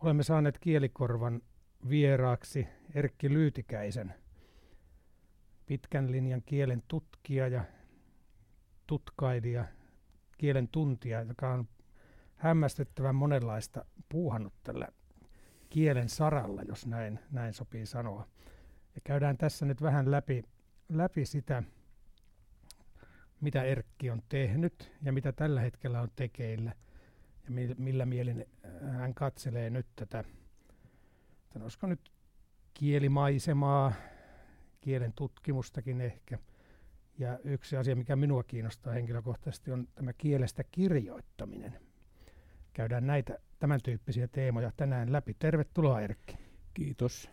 Olemme saaneet kielikorvan vieraaksi Erkki Lyytikäisen, pitkän linjan kielen tutkija ja tutkailija, kielen tuntija, joka on hämmästyttävän monenlaista puuhannut tällä kielen saralla, jos näin, näin sopii sanoa. Ja käydään tässä nyt vähän läpi, läpi sitä, mitä Erkki on tehnyt ja mitä tällä hetkellä on tekeillä ja millä mielin äh, hän katselee nyt tätä, sanoisiko nyt kielimaisemaa, kielen tutkimustakin ehkä. Ja yksi asia, mikä minua kiinnostaa henkilökohtaisesti, on tämä kielestä kirjoittaminen. Käydään näitä tämän tyyppisiä teemoja tänään läpi. Tervetuloa Erkki. Kiitos.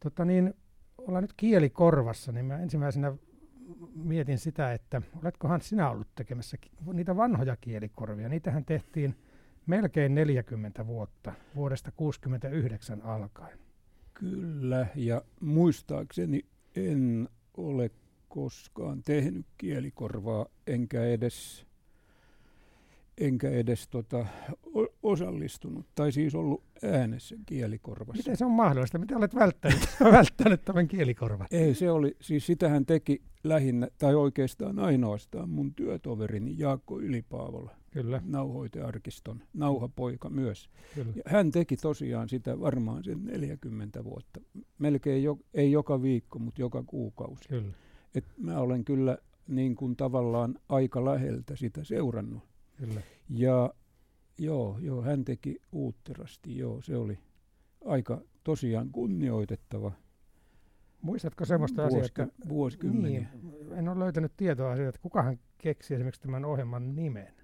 Tota niin, ollaan nyt kielikorvassa, niin mä ensimmäisenä mietin sitä, että oletkohan sinä ollut tekemässä niitä vanhoja kielikorvia. Niitähän tehtiin melkein 40 vuotta, vuodesta 69 alkaen. Kyllä, ja muistaakseni en ole koskaan tehnyt kielikorvaa, enkä edes, enkä edes tota, osallistunut, tai siis ollut äänessä kielikorvassa. Miten se on mahdollista? Miten olet välttänyt, välttänyt tämän kielikorvan? Ei, se oli, siis sitähän teki lähinnä, tai oikeastaan ainoastaan mun työtoverini Jaakko Ylipaavola. Kyllä. Nauhoitearkiston nauhapoika myös. Kyllä. Ja hän teki tosiaan sitä varmaan sen 40 vuotta. Melkein jo, ei joka viikko, mutta joka kuukausi. Kyllä. Et mä olen kyllä niin kuin tavallaan aika läheltä sitä seurannut. Kyllä. Ja joo, joo, hän teki uutterasti, joo, se oli aika tosiaan kunnioitettava Muistatko sellaista asiaa, että... Vuosikymmeniä. Niin, en ole löytänyt tietoa siitä, että kukahan keksi esimerkiksi tämän ohjelman nimen.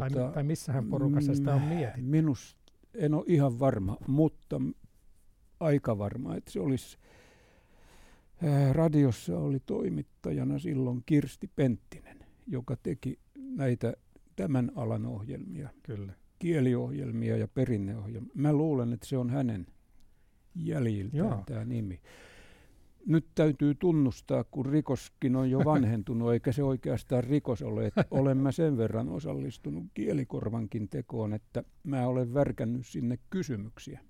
Tota, tai, tai missähän porukassa sitä on mm, mietitty? Minus, en ole ihan varma, mutta aika varma, että se olisi... Radiossa oli toimittajana silloin Kirsti Penttinen, joka teki näitä tämän alan ohjelmia. Kyllä. Kieliohjelmia ja perinneohjelmia. Mä luulen, että se on hänen jäljiltään tämä nimi nyt täytyy tunnustaa, kun rikoskin on jo vanhentunut, eikä se oikeastaan rikos ole, että olen mä sen verran osallistunut kielikorvankin tekoon, että mä olen värkännyt sinne kysymyksiä.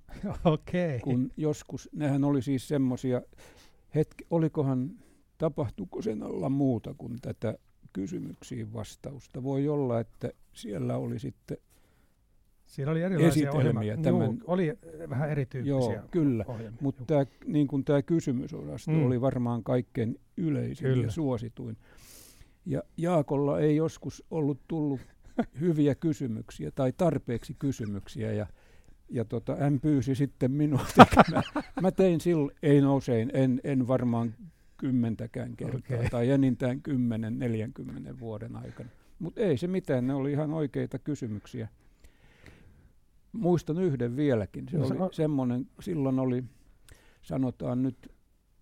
Okay. Kun joskus, nehän oli siis semmoisia, hetki, olikohan, tapahtuuko sen alla muuta kuin tätä kysymyksiin vastausta. Voi olla, että siellä oli sitten Siinä oli erilaisia esitelmiä. Tämän, Juu, oli vähän erityyppisiä Joo, kyllä, mutta tämä, niin kuin tämä kysymysosasto mm. oli varmaan kaikkein yleisin kyllä. ja suosituin. Ja Jaakolla ei joskus ollut tullut hyviä kysymyksiä tai tarpeeksi kysymyksiä ja, ja tota, hän pyysi sitten minua tekemään. Mä tein silloin, ei nouseen, en, en varmaan kymmentäkään kertaa okay. tai enintään 10-40 vuoden aikana. Mutta ei se mitään, ne oli ihan oikeita kysymyksiä muistan yhden vieläkin. Se no, oli semmoinen, silloin oli, sanotaan nyt,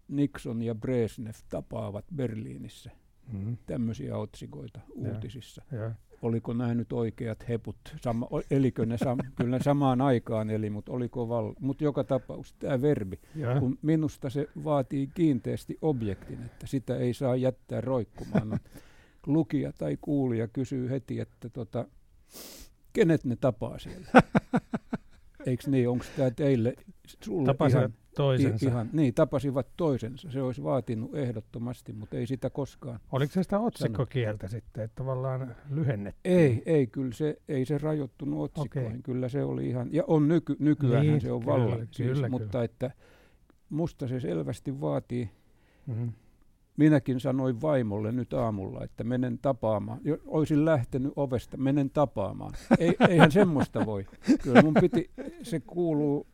Nixon ja Brezhnev tapaavat Berliinissä. Mm-hmm. Tämmöisiä otsikoita uutisissa. Ja, ja. Oliko nähnyt oikeat heput, sama, elikö ne, sam, kyllä ne samaan aikaan eli, mutta oliko val, mutta joka tapauksessa tämä verbi, ja. kun minusta se vaatii kiinteästi objektin, että sitä ei saa jättää roikkumaan. lukija tai kuulija kysyy heti, että tota, kenet ne tapaa siellä? Eikö niin, onko tämä teille, sulle Tapasivat ihan, toisensa. Ihan, niin, tapasivat toisensa. Se olisi vaatinut ehdottomasti, mutta ei sitä koskaan. Oliko se sitä otsikkokieltä sanottu. sitten, että tavallaan lyhennettiin? Ei, ei, kyllä se, ei se rajoittunut otsikkoihin. Okay. Kyllä se oli ihan, ja on nyky, nykyään niin, se on kyllä, valla, siis, kyllä, mutta kyllä. että musta se selvästi vaatii mm-hmm minäkin sanoin vaimolle nyt aamulla, että menen tapaamaan. Jo, olisin lähtenyt ovesta, menen tapaamaan. Ei, eihän semmoista voi. Kyllä mun piti, se kuuluu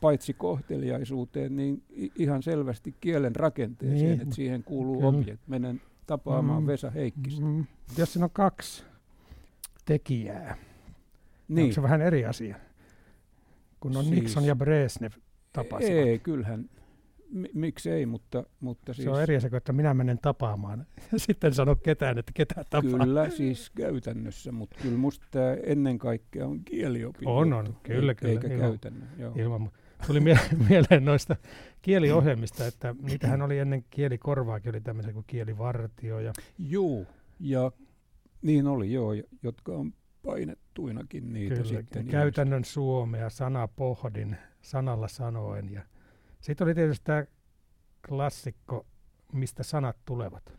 paitsi kohteliaisuuteen, niin ihan selvästi kielen rakenteeseen, niin. että siihen kuuluu Kyllä. objekt. Menen tapaamaan mm. Vesa Heikkistä. Mm. Jos siinä on kaksi tekijää, niin. onko se vähän eri asia? Kun on siis, Nixon ja Brezhnev tapasivat. Ei, kyllähän miksi ei, mutta, mutta siis... Se on eri asia, että minä menen tapaamaan ja sitten sano ketään, että ketään tapaa. Kyllä siis käytännössä, mutta kyllä musta tämä ennen kaikkea on kieliopin On, on, kyllä, kyllä. Eikä ilman, käytännön. Joo. Ilman, tuli mie- mieleen noista kieliohjelmista, että niitähän oli ennen kielikorvaakin, oli tämmöisiä kuin kielivartio. Ja... Juu, ja niin oli joo, jotka on painettuinakin niitä Kyllä, sitten. Käytännön suomea, sana pohdin, sanalla sanoen. Ja sitten oli tietysti tämä klassikko, mistä sanat tulevat.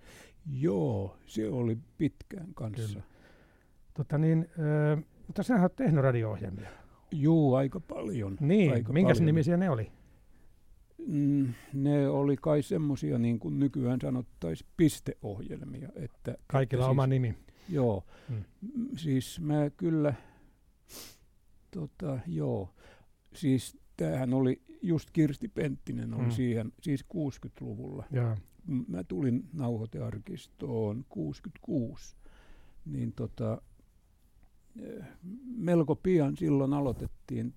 Joo, se oli pitkään kanssa. Kyllä. Tota niin, äh, mutta sinähän olet tehnyt radio-ohjelmia. Joo, aika paljon. Niin, aika minkäs paljon. nimisiä ne oli? Mm, ne oli kai semmoisia, niin kuin nykyään sanottaisiin, pisteohjelmia. Että, Kaikilla että oma siis, nimi. Joo, hmm. siis mä kyllä, tota, joo, siis tämähän oli, just Kirsti Penttinen oli hmm. siihen, siis 60-luvulla. Ja. Mä tulin nauhoitearkistoon 66, niin tota, eh, melko pian silloin aloitettiin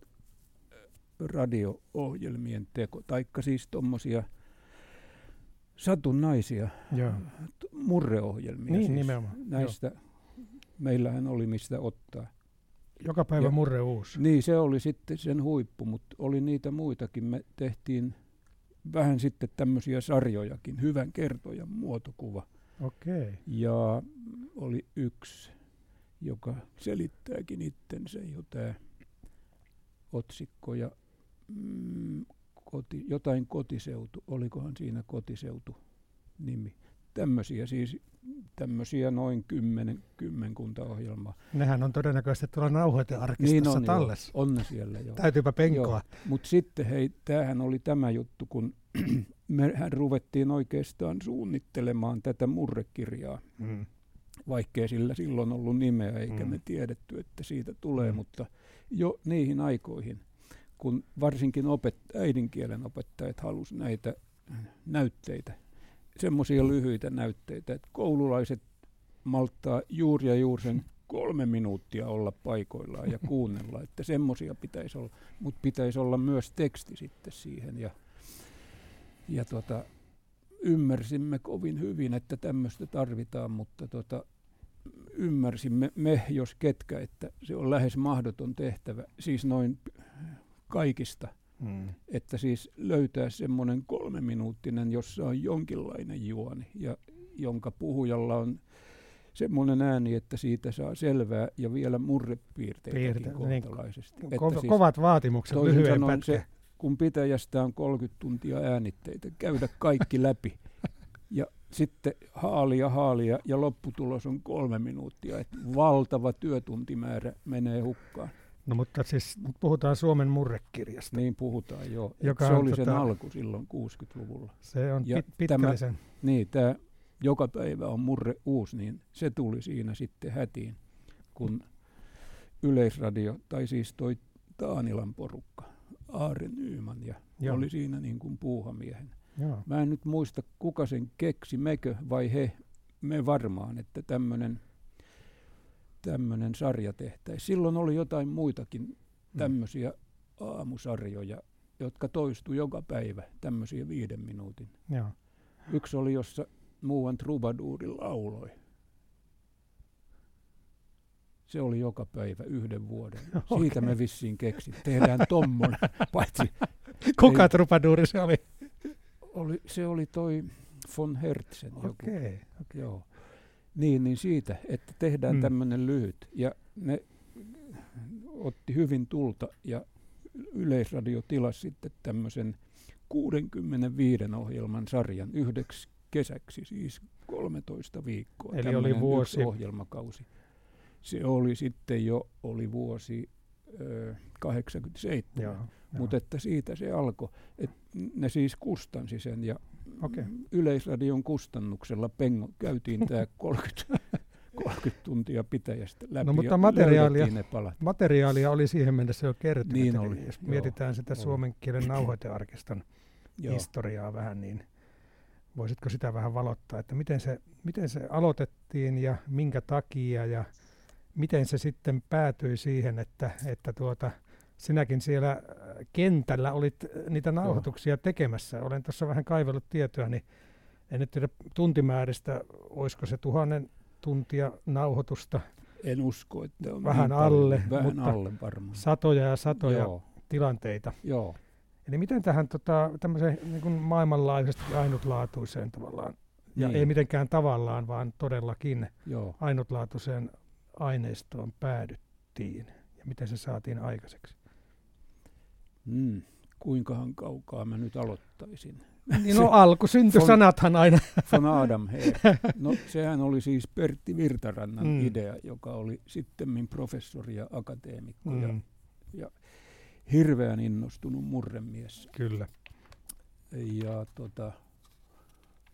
radio-ohjelmien teko, taikka siis tuommoisia satunnaisia Joo. murreohjelmia. Niin, siis nimenomaan. Näistä Joo. meillähän oli mistä ottaa. Joka päivä ja, murre uusi. Niin, se oli sitten sen huippu, mutta oli niitä muitakin. Me tehtiin vähän sitten tämmöisiä sarjojakin, hyvän kertojan muotokuva. Okei. Okay. Ja oli yksi, joka selittääkin itsensä jo tämä otsikko ja mm, koti, jotain kotiseutu, olikohan siinä kotiseutu nimi. Tämmöisiä siis, tämmöisiä noin kymmenen, kymmenkunta ohjelmaa. Nehän on todennäköisesti tuolla nauhoitearkistossa niin on, tallessa. Joo, on ne siellä jo. Täytyypä penkoa. Mutta sitten hei, tämähän oli tämä juttu, kun mehän ruvettiin oikeastaan suunnittelemaan tätä murrekirjaa. Mm. Vaikkei sillä silloin ollut nimeä, eikä mm. me tiedetty, että siitä tulee, mm. mutta jo niihin aikoihin kun varsinkin opet- äidinkielen opettajat halusivat näitä näytteitä, semmoisia lyhyitä näytteitä, että koululaiset malttaa juuri ja juuri sen kolme minuuttia olla paikoillaan ja kuunnella, että semmoisia pitäisi olla, mutta pitäisi olla myös teksti sitten siihen ja, ja tota, ymmärsimme kovin hyvin, että tämmöistä tarvitaan, mutta tota, ymmärsimme me, jos ketkä, että se on lähes mahdoton tehtävä, siis noin kaikista. Mm. Että siis löytää semmoinen kolmeminuuttinen, jossa on jonkinlainen juoni ja jonka puhujalla on semmoinen ääni, että siitä saa selvää ja vielä murrepiirteitäkin Piirte, niin, kohtalaisesti. Niin, ko- siis kovat vaatimukset lyhyen. Se, kun pitäjästä on 30 tuntia äänitteitä, käydä kaikki läpi ja sitten haalia haalia ja lopputulos on kolme minuuttia. Että valtava työtuntimäärä menee hukkaan. No mutta siis puhutaan Suomen murrekirjasta. Niin puhutaan, joo. Joka se oli tota, sen alku silloin 60-luvulla. Se on ja pit- pitkällisen. Tämä, niin, tämä joka päivä on murre uusi, niin se tuli siinä sitten hätiin, kun Yleisradio, tai siis toi Taanilan porukka, Aare Nyyman, ja joo. oli siinä niin kuin puuhamiehen. Joo. Mä en nyt muista, kuka sen keksi, mekö vai he, me varmaan, että tämmöinen tämmöinen sarja tehtäisiin. Silloin oli jotain muitakin mm. tämmöisiä aamusarjoja, jotka toistu joka päivä, tämmöisiä viiden minuutin. Joo. Yksi oli, jossa muuan trubaduuri lauloi. Se oli joka päivä yhden vuoden. Okay. Siitä me vissiin keksin. Tehdään tommon, paitsi... Kuka trubaduuri se oli? oli? Se oli toi von Hertzen. Okei. Okay, okay. Joo. Niin, niin siitä, että tehdään mm. tämmöinen lyhyt. Ja ne otti hyvin tulta ja Yleisradio tilasi sitten tämmöisen 65 ohjelman sarjan yhdeksi kesäksi, siis 13 viikkoa. Eli oli vuosi. ohjelmakausi. Se oli sitten jo, oli vuosi ö, 87, mutta että siitä se alkoi. Et ne siis kustansi sen ja Okay. Yleisradion kustannuksella pengo, käytiin tämä 30, 30 tuntia pitäjästä läpi no, mutta materiaalia, ne palat. materiaalia oli siihen mennessä jo kertynyt. Niin oli, jos joo, mietitään sitä oli. suomen kielen nauhoitearkiston historiaa vähän, niin voisitko sitä vähän valottaa, että miten se, miten se aloitettiin ja minkä takia ja miten se sitten päätyi siihen, että, että tuota, sinäkin siellä äh, kentällä olit äh, niitä nauhoituksia tekemässä. Olen tuossa vähän kaivellut tietoa, niin en nyt tiedä tuntimääristä, olisiko se tuhannen tuntia nauhoitusta. En usko, että on vähän niin alle, paljon, vähän mutta alle varmaan. satoja ja satoja Joo. tilanteita. Joo. Eli miten tähän tota, tämmöiseen niin kuin maailmanlaajuisesti ainutlaatuiseen tavallaan, ja niin. ei mitenkään tavallaan, vaan todellakin Joo. ainutlaatuiseen aineistoon päädyttiin ja miten se saatiin aikaiseksi? Mm, kuinkahan kaukaa mä nyt aloittaisin? Niin no alkusyntysanathan aina. Von Adam, hei. No sehän oli siis Pertti Virtarannan mm. idea, joka oli sitten professori ja akateemikko mm. ja, ja hirveän innostunut murremies. Kyllä. Ja, tota,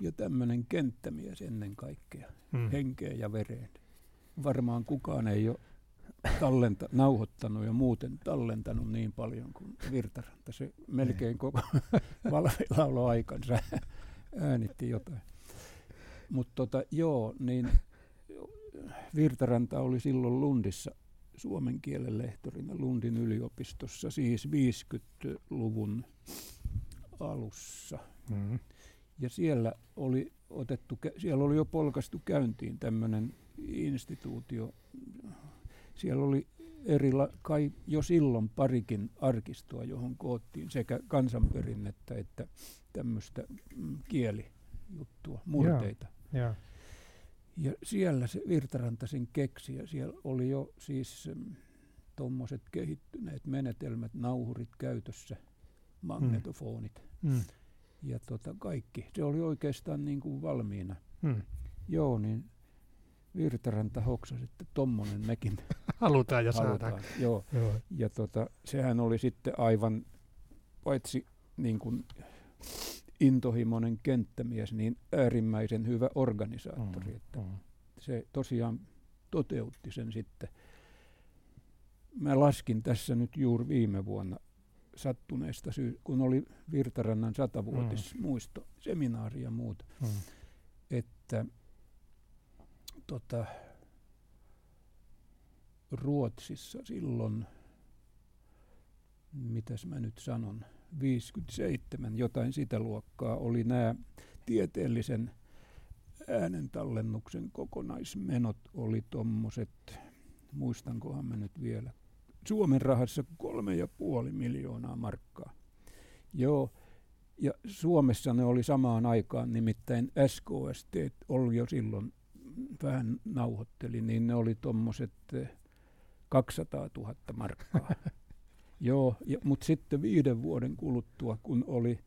ja tämmöinen kenttämies ennen kaikkea, mm. henkeen ja vereen. Varmaan kukaan ei ole tallenta, nauhoittanut ja muuten tallentanut niin paljon kuin Virtaranta. Se melkein koko valvelauloaikansa äänitti jotain. Mutta tota, joo, niin Virtaranta oli silloin Lundissa suomen kielen lehtorina Lundin yliopistossa, siis 50-luvun alussa. Mm-hmm. Ja siellä oli, otettu, siellä oli jo polkastu käyntiin tämmöinen instituutio. Siellä oli eri, kai jo silloin parikin arkistoa, johon koottiin sekä kansanperinnettä että tämmöistä mm, kielijuttua, murteita. Ja, ja. ja siellä se Virtaranta sen keksi ja siellä oli jo siis mm, tuommoiset kehittyneet menetelmät, nauhurit käytössä, magnetofonit. Mm. Mm ja tota, kaikki. Se oli oikeastaan niin kuin valmiina. Hmm. Joo, niin Virtaranta hoksasi, että tommonen mekin halutaan ja saadaan. Joo. Joo. Ja tota, sehän oli sitten aivan, paitsi niin kuin intohimoinen kenttämies, niin äärimmäisen hyvä organisaattori. Mm, että mm. Se tosiaan toteutti sen sitten. Mä laskin tässä nyt juuri viime vuonna sattuneesta syy, kun oli Virtarannan satavuotismuisto, mm. seminaari ja muuta, mm. että tota, Ruotsissa silloin, mitäs mä nyt sanon, 57, jotain sitä luokkaa, oli nämä tieteellisen äänentallennuksen kokonaismenot oli tuommoiset, muistankohan mä nyt vielä, Suomen rahassa kolme ja puoli miljoonaa markkaa. Joo, ja Suomessa ne oli samaan aikaan, nimittäin SKST oli jo silloin, vähän nauhoitteli, niin ne oli tuommoiset 200 eh, 000 markkaa. Joo, mutta sitten viiden vuoden kuluttua, kun oli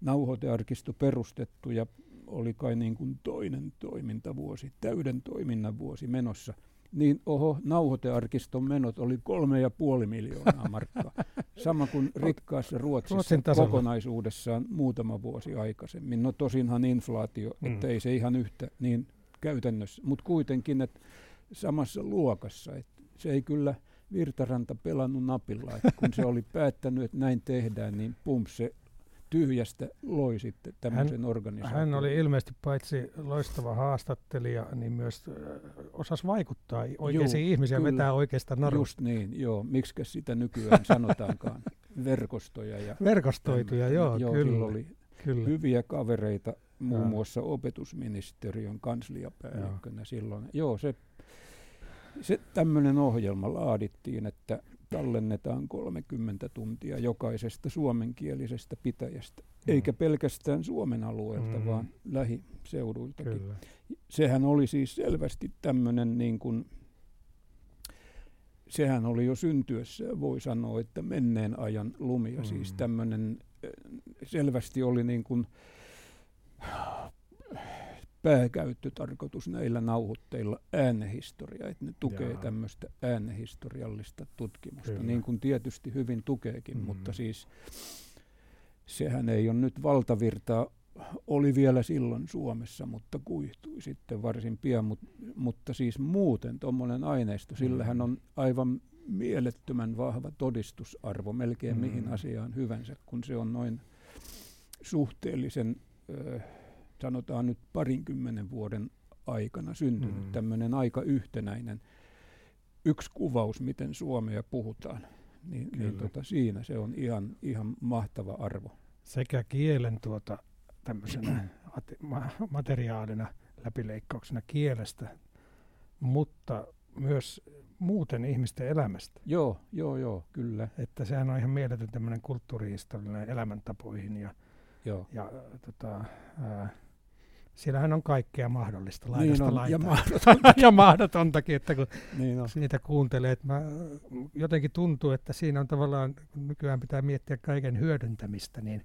nauhoitearkisto perustettu ja oli kai niin kuin toinen toimintavuosi, täyden toiminnan vuosi menossa – niin oho, nauhoitearkiston menot oli kolme ja puoli miljoonaa markkaa. Sama kuin rikkaassa Ruotsissa kokonaisuudessaan muutama vuosi aikaisemmin. No tosinhan inflaatio, mm. että ei se ihan yhtä niin käytännössä, mutta kuitenkin, että samassa luokassa. Että se ei kyllä Virtaranta pelannut napilla, että kun se oli päättänyt, että näin tehdään, niin pum, se tyhjästä loi sitten tämmöisen hän, organisaation. Hän oli ilmeisesti paitsi loistava haastattelija, niin myös osasi vaikuttaa oikeisiin ihmisiin ja vetää oikeasta narusta. Just niin, joo. Miksi sitä nykyään sanotaankaan? Verkostoja. Ja Verkostoituja, joo, joo kyllä. oli kyllä. hyviä kavereita, muun muassa opetusministeriön kansliapäällikkönä joo. silloin. Joo, se, se tämmöinen ohjelma laadittiin, että tallennetaan 30 tuntia jokaisesta suomenkielisestä pitäjästä, mm. eikä pelkästään Suomen alueelta, mm. vaan lähiseuduiltakin. Kyllä. Sehän oli siis selvästi tämmöinen niin kuin, sehän oli jo syntyessä, voi sanoa, että menneen ajan lumia, siis mm. siis tämmöinen selvästi oli niin kuin pääkäyttötarkoitus näillä nauhoitteilla äänehistoria, että ne tukee tämmöistä äänehistoriallista tutkimusta, Kyllä. niin kuin tietysti hyvin tukeekin, mm. mutta siis sehän ei ole nyt valtavirtaa, oli vielä silloin Suomessa, mutta kuihtui sitten varsin pian, Mut, mutta siis muuten tuommoinen aineisto, sillähän on aivan mielettömän vahva todistusarvo melkein mm. mihin asiaan hyvänsä, kun se on noin suhteellisen... Sanotaan nyt parinkymmenen vuoden aikana syntynyt mm. tämmöinen aika yhtenäinen yksi kuvaus, miten Suomea puhutaan. Niin, niin tota, siinä se on ihan, ihan mahtava arvo. Sekä kielen tuota, tämmöisenä materiaalina, läpileikkauksena kielestä, mutta myös muuten ihmisten elämästä. Joo, joo, joo, kyllä. Että sehän on ihan mieletön tämmöinen kulttuurihistoriallinen elämäntapoihin ja, joo. ja tota, ää, siellähän on kaikkea mahdollista niin on, ja, mahdotonta. ja mahdotontakin, että kun niin on. niitä kuuntelee. Että mä, jotenkin tuntuu, että siinä on tavallaan, kun nykyään pitää miettiä kaiken hyödyntämistä, niin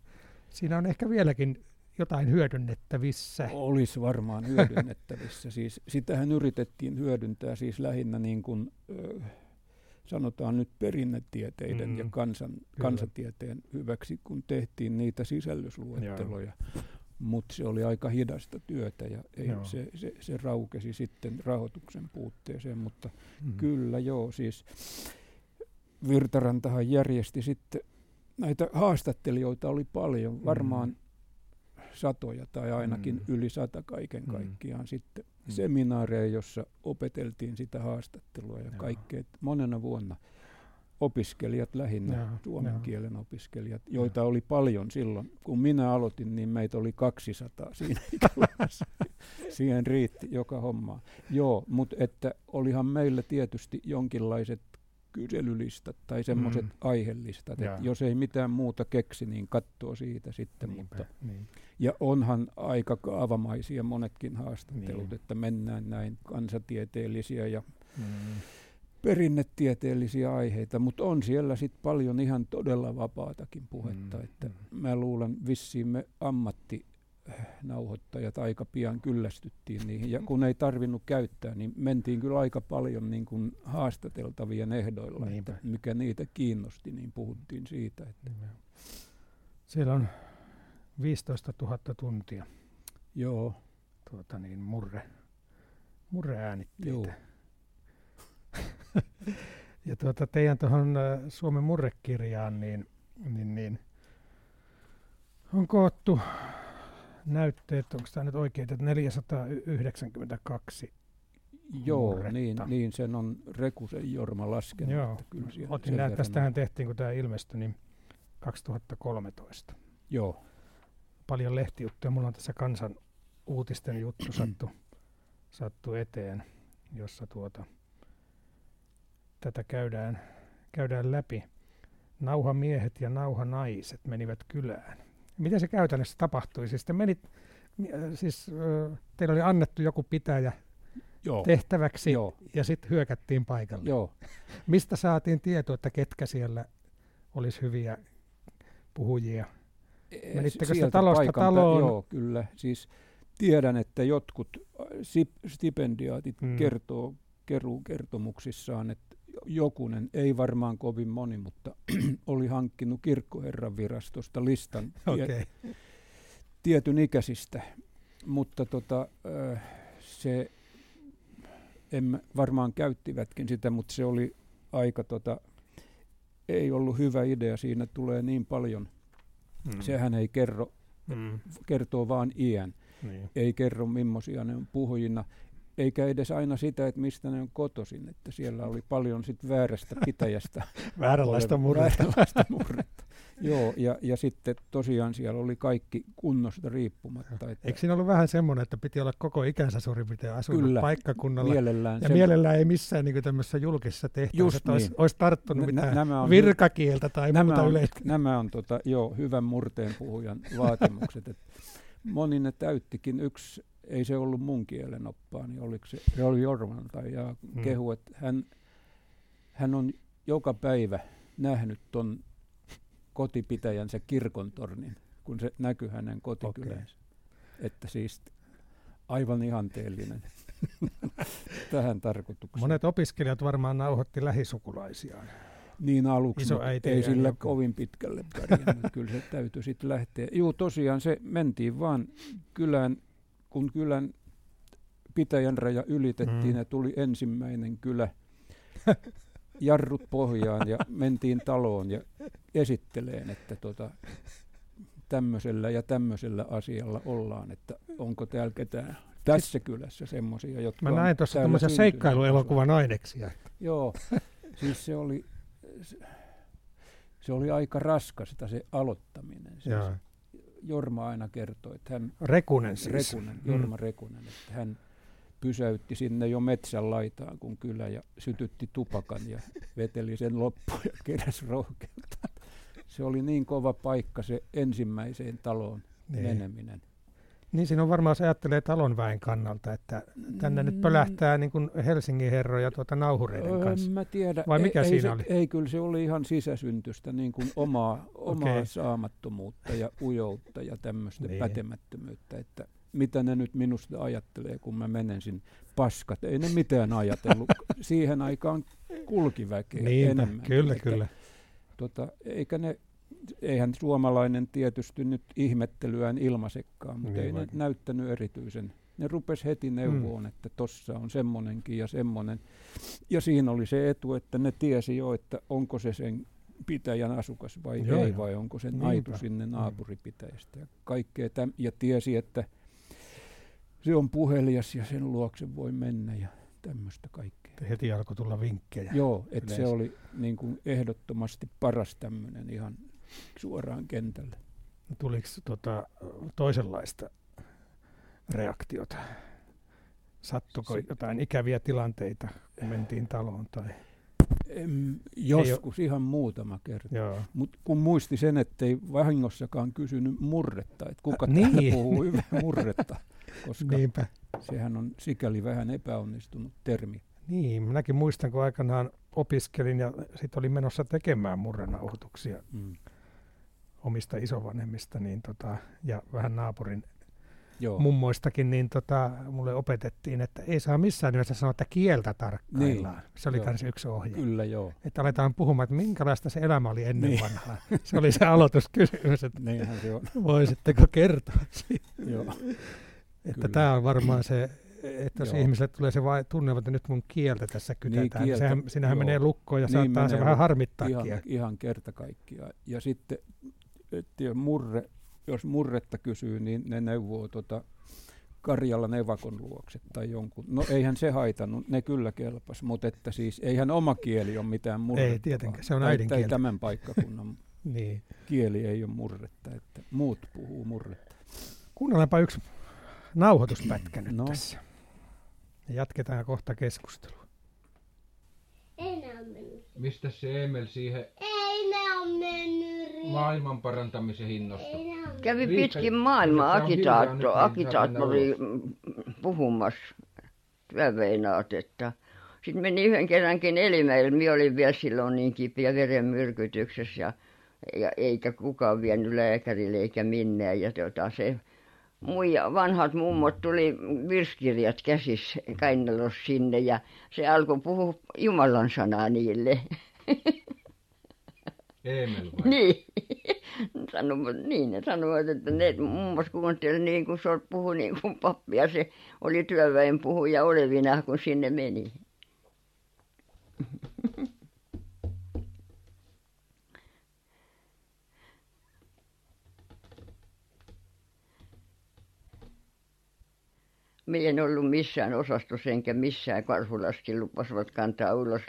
siinä on ehkä vieläkin jotain hyödynnettävissä. Olisi varmaan hyödynnettävissä. siis, sitähän yritettiin hyödyntää siis lähinnä niin kuin, sanotaan nyt perinnetieteiden mm, ja kansan, kansatieteen hyväksi, kun tehtiin niitä sisällysluetteloja. Mutta se oli aika hidasta työtä ja ei, se, se, se raukesi sitten rahoituksen puutteeseen, mutta mm. kyllä joo, siis Virtarantahan järjesti sitten näitä haastattelijoita oli paljon, varmaan mm satoja tai ainakin mm. yli sata kaiken mm. kaikkiaan sitten mm. seminaareja, jossa opeteltiin sitä haastattelua ja kaikkea. Monena vuonna opiskelijat lähinnä, ja, suomen ja. kielen opiskelijat, joita ja. oli paljon silloin. Kun minä aloitin, niin meitä oli 200 siinä Siihen riitti joka homma. Joo, mutta että olihan meillä tietysti jonkinlaiset kyselylistat tai semmoiset mm. aihelistat, että jos ei mitään muuta keksi, niin katsoo siitä sitten. Niinpä, mutta, niin. Ja onhan aika kaavamaisia monetkin haastattelut, niin. että mennään näin kansatieteellisiä ja mm. perinnetieteellisiä aiheita, mutta on siellä sitten paljon ihan todella vapaatakin puhetta, mm. että mm. mä luulen vissiin me ammatti nauhoittajat aika pian kyllästyttiin niihin. Ja kun ei tarvinnut käyttää, niin mentiin kyllä aika paljon niin kuin haastateltavien ehdoilla, että mikä niitä kiinnosti, niin puhuttiin siitä. Että. Siellä on 15 000 tuntia. Joo. Tuota niin, murre, murreäänitteitä. Joo. ja tuota, teidän tuohon Suomen murrekirjaan, niin, niin, niin on koottu näytteet, onko tämä nyt oikein, että 492 Joo, niin, niin sen on Rekusen Jorma laskenut. Joo, kyllä otin näitä, tästähän tehtiin, kun tämä ilmestyi, niin 2013. Joo. Paljon lehtijuttuja. Mulla on tässä kansan uutisten juttu sattu, sattu eteen, jossa tuota, tätä käydään, käydään läpi. Nauhamiehet ja nauhanaiset menivät kylään. Miten se käytännössä tapahtui? Siis, te menit, siis teillä oli annettu joku pitäjä Joo. tehtäväksi Joo. ja sitten hyökättiin paikalle. Joo. Mistä saatiin tietoa, että ketkä siellä olisi hyviä puhujia? Menittekö sitä talosta taloon? Joo, kyllä. Siis tiedän, että jotkut stipendiaatit hmm. kertoo keruu kertomuksissaan, että jokunen, ei varmaan kovin moni, mutta oli hankkinut kirkkoherran virastosta listan okay. tietyn ikäisistä. Mutta tota, se, en, varmaan käyttivätkin sitä, mutta se oli aika, tota, ei ollut hyvä idea. Siinä tulee niin paljon. Mm. Sehän ei kerro, mm. kertoo vaan iän. Niin. Ei kerro millaisia ne on puhujina eikä edes aina sitä, että mistä ne on kotoisin, että siellä oli paljon sit väärästä pitäjästä. Vääränlaista murretta. Vääränlaista murretta. Joo, ja, ja sitten tosiaan siellä oli kaikki kunnosta riippumatta. Että Eikö siinä ollut vähän semmoinen, että piti olla koko ikänsä suurin piirtein asunut Kyllä, paikkakunnalla? Mielellään ja sen... mielellään ei missään niin tämmöisessä julkisessa tehtävässä, että niin. olisi, olisi tarttunut N- mitään nämä on, virkakieltä tai nämä muuta on, yleistä. Nämä on tota, joo, hyvän murteen puhujan vaatimukset. että moni ne täyttikin. Yksi ei se ollut mun kielen oppaa, niin oliko se, se oli Jorman tai ja hmm. kehu, että hän, hän on joka päivä nähnyt ton kotipitäjänsä kirkontornin, kun se näkyy hänen kotikylänsä. Okay. Että siis aivan ihanteellinen tähän tarkoitukseen. Monet opiskelijat varmaan nauhoitti lähisukulaisiaan. Niin aluksi, ei sillä joku. kovin pitkälle pärjännyt. Kyllä se täytyy sitten lähteä. Joo, tosiaan se mentiin vaan kylään kun kylän pitäjän raja ylitettiin mm. ja tuli ensimmäinen kylä, jarrut pohjaan ja mentiin taloon ja esitteleen, että tota, tämmöisellä ja tämmöisellä asialla ollaan, että onko täällä ketään tässä kylässä semmoisia, jotka Mä näin tuossa tämmöisiä seikkailuelokuvan aineksia. Joo, siis se oli, se, oli aika raskasta se aloittaminen. Siis. Jorma aina kertoi, että hän... Rekunen siis. Rekunen. Jorma mm. Rekunen, että hän pysäytti sinne jo metsän laitaan, kun kylä ja sytytti tupakan ja veteli sen loppuun ja keräsi rohkeutta. Se oli niin kova paikka se ensimmäiseen taloon niin. meneminen. Niin siinä on varmaan, se ajattelee talonväen kannalta, että tänne mm. nyt pölähtää niin kuin Helsingin herroja tuota nauhureiden öö, kanssa. Mä tiedä. Vai mikä ei, siinä ei oli? Se, ei, kyllä se oli ihan sisäsyntystä, niin kuin omaa, omaa okay. saamattomuutta ja ujoutta ja tämmöistä niin. pätemättömyyttä, että mitä ne nyt minusta ajattelee, kun mä menen sinne paskat. Ei ne mitään ajatellut. Siihen aikaan kulkiväkeä Niinpä, enemmän. Kyllä, että, kyllä. Tota, eikä ne, eihän suomalainen tietysti nyt ihmettelyään ilmaisekaan, mutta niin ei vai. ne näyttänyt erityisen. Ne rupes heti neuvoon, mm. että tossa on semmonenkin ja semmonen. Ja siinä oli se etu, että ne tiesi jo, että onko se sen pitäjän asukas vai joo, ei, vai onko se naitu sinne mm. naapuripitäjästä. Ja, kaikkea täm, ja tiesi, että se on puhelias ja sen luokse voi mennä ja tämmöistä kaikkea. Heti alkoi tulla vinkkejä. Joo, että se oli niin kuin ehdottomasti paras tämmöinen ihan suoraan kentälle. Tuliko tota, toisenlaista reaktiota? Sattuko se, jotain ikäviä tilanteita, kun mentiin taloon? Tai? Em, joskus ihan muutama kerta. Mutta kun muisti sen, ettei vahingossakaan kysynyt murretta, että kuka äh, niin. puhuu hyvää murretta, koska Niinpä. sehän on sikäli vähän epäonnistunut termi. Niin, minäkin muistan, kun aikanaan opiskelin ja sitten olin menossa tekemään murrenauhoituksia mm. omista isovanhemmista niin tota, ja vähän naapurin Joo. mummoistakin, niin tota, mulle opetettiin, että ei saa missään nimessä sanoa, että kieltä tarkkaillaan. Niin. Se oli myös yksi ohje. Kyllä, joo. Että aletaan puhumaan, että minkälaista se elämä oli ennen niin. vanhaa. Se oli se aloituskysymys, että se on. voisitteko kertoa siitä. joo. Että tämä on varmaan se, että jos Joo. ihmiselle tulee se vai, tunne, että nyt mun kieltä tässä kytetään, niin, kieltä, niin sehän, sinähän joo. menee lukkoon ja niin saattaa se vähän harmittaa. Ihan, ihan kerta kaikkiaan. Ja sitten, että murre, jos murretta kysyy, niin ne neuvoo tota Karjalan evakon luokse tai jonkun. No eihän se haitannut, ne kyllä kelpas, mutta että siis eihän oma kieli ole mitään murretta. Ei tietenkään, se on äidinkieli. tämän paikkakunnan niin. kieli ei ole murretta, että muut puhuu murretta. Kuunnellaanpa yksi nauhoituspätkä nyt no. tässä. Ja jatketaan kohta keskustelua. Ei ne on mennyt. Mistä se Emel siihen Ei ne on mennyt. maailman parantamisen hinnosta? Kävi pitkin maailmaa agitaatto, agitaattori puhumassa työveinaat, että sitten meni yhden kerrankin Elimäelle. Minä olin vielä silloin niin kipeä verenmyrkytyksessä ja, ja eikä kukaan vienyt lääkärille eikä minne. Ja tota, se muija, vanhat mummot tuli virsikirjat käsissä kainalossa sinne ja se alkoi puhua Jumalan sanaa niille. Niin. Sanovat, niin, ne sanovat, että ne mummos kuunteli niin kuin se puhui niin kuin pappi ja se oli työväen puhuja olevina, kun sinne meni. Minä en ollut missään osastossa enkä missään Karhulassakin lupasivat kantaa ulos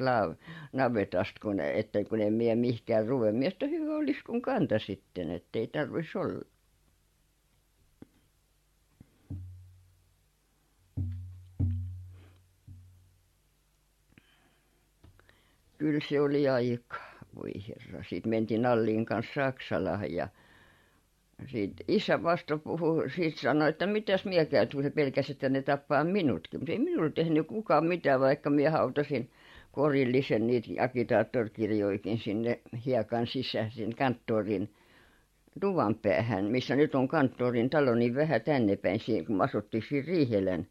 navetasta kun että kun en minä mihinkään ruvennut. Minä että hyvä olisi kun kanta sitten että ei tarvitsisi olla. Kyllä se oli aika voi herra. Sitten mentiin Alliin kanssa Saksalaan ja sitten isä vasta puhui sitten sanoi että mitäs minä käytän se pelkäsi että ne tappaa minutkin mutta ei minulle tehnyt kukaan mitään vaikka minä hautasin korillisen niitä agitaattorikirjojakin sinne hiekan sisään sinne kanttorin tuvan päähän missä nyt on kanttorin talo niin vähän tänne päin siinä kun me asuttiin siinä Riihelän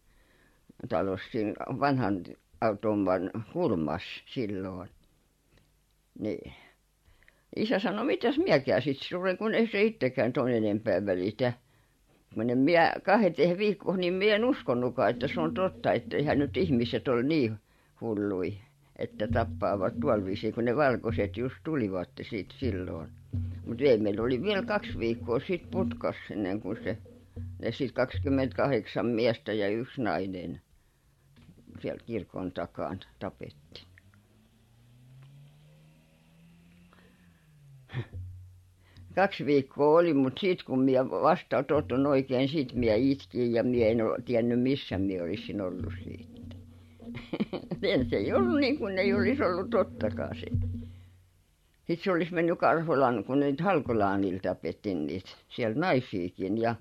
talossa siinä vanhan automaan kulmassa silloin. Niin isä sanoi mitäs minäkään sitten suren kun ei se itsekään tuon enempää välitä. Kun en minä kahteen viikkoon niin minä en uskonutkaan että se on totta että eihän nyt ihmiset ole niin hulluja että tappavat tuolla viisiin kun ne valkoiset just tulivat sitten silloin. Mutta meillä oli vielä kaksi viikkoa sitten putkassa ennen kuin se ne sitten kaksikymmentäkahdeksan miestä ja yksi nainen siellä kirkon takana tapettiin kaksi viikkoa oli mutta sitten kun minä vasta totuin oikein sitten minä itkin ja minä en - tiennyt missä minä olisin ollut sitten se ei ollut niin kuin ei olisi ollut tottakaan se sitten se olisi mennyt Karhulaan kun niitä Halkolaanilla tapettiin niitä siellä naisiakin ja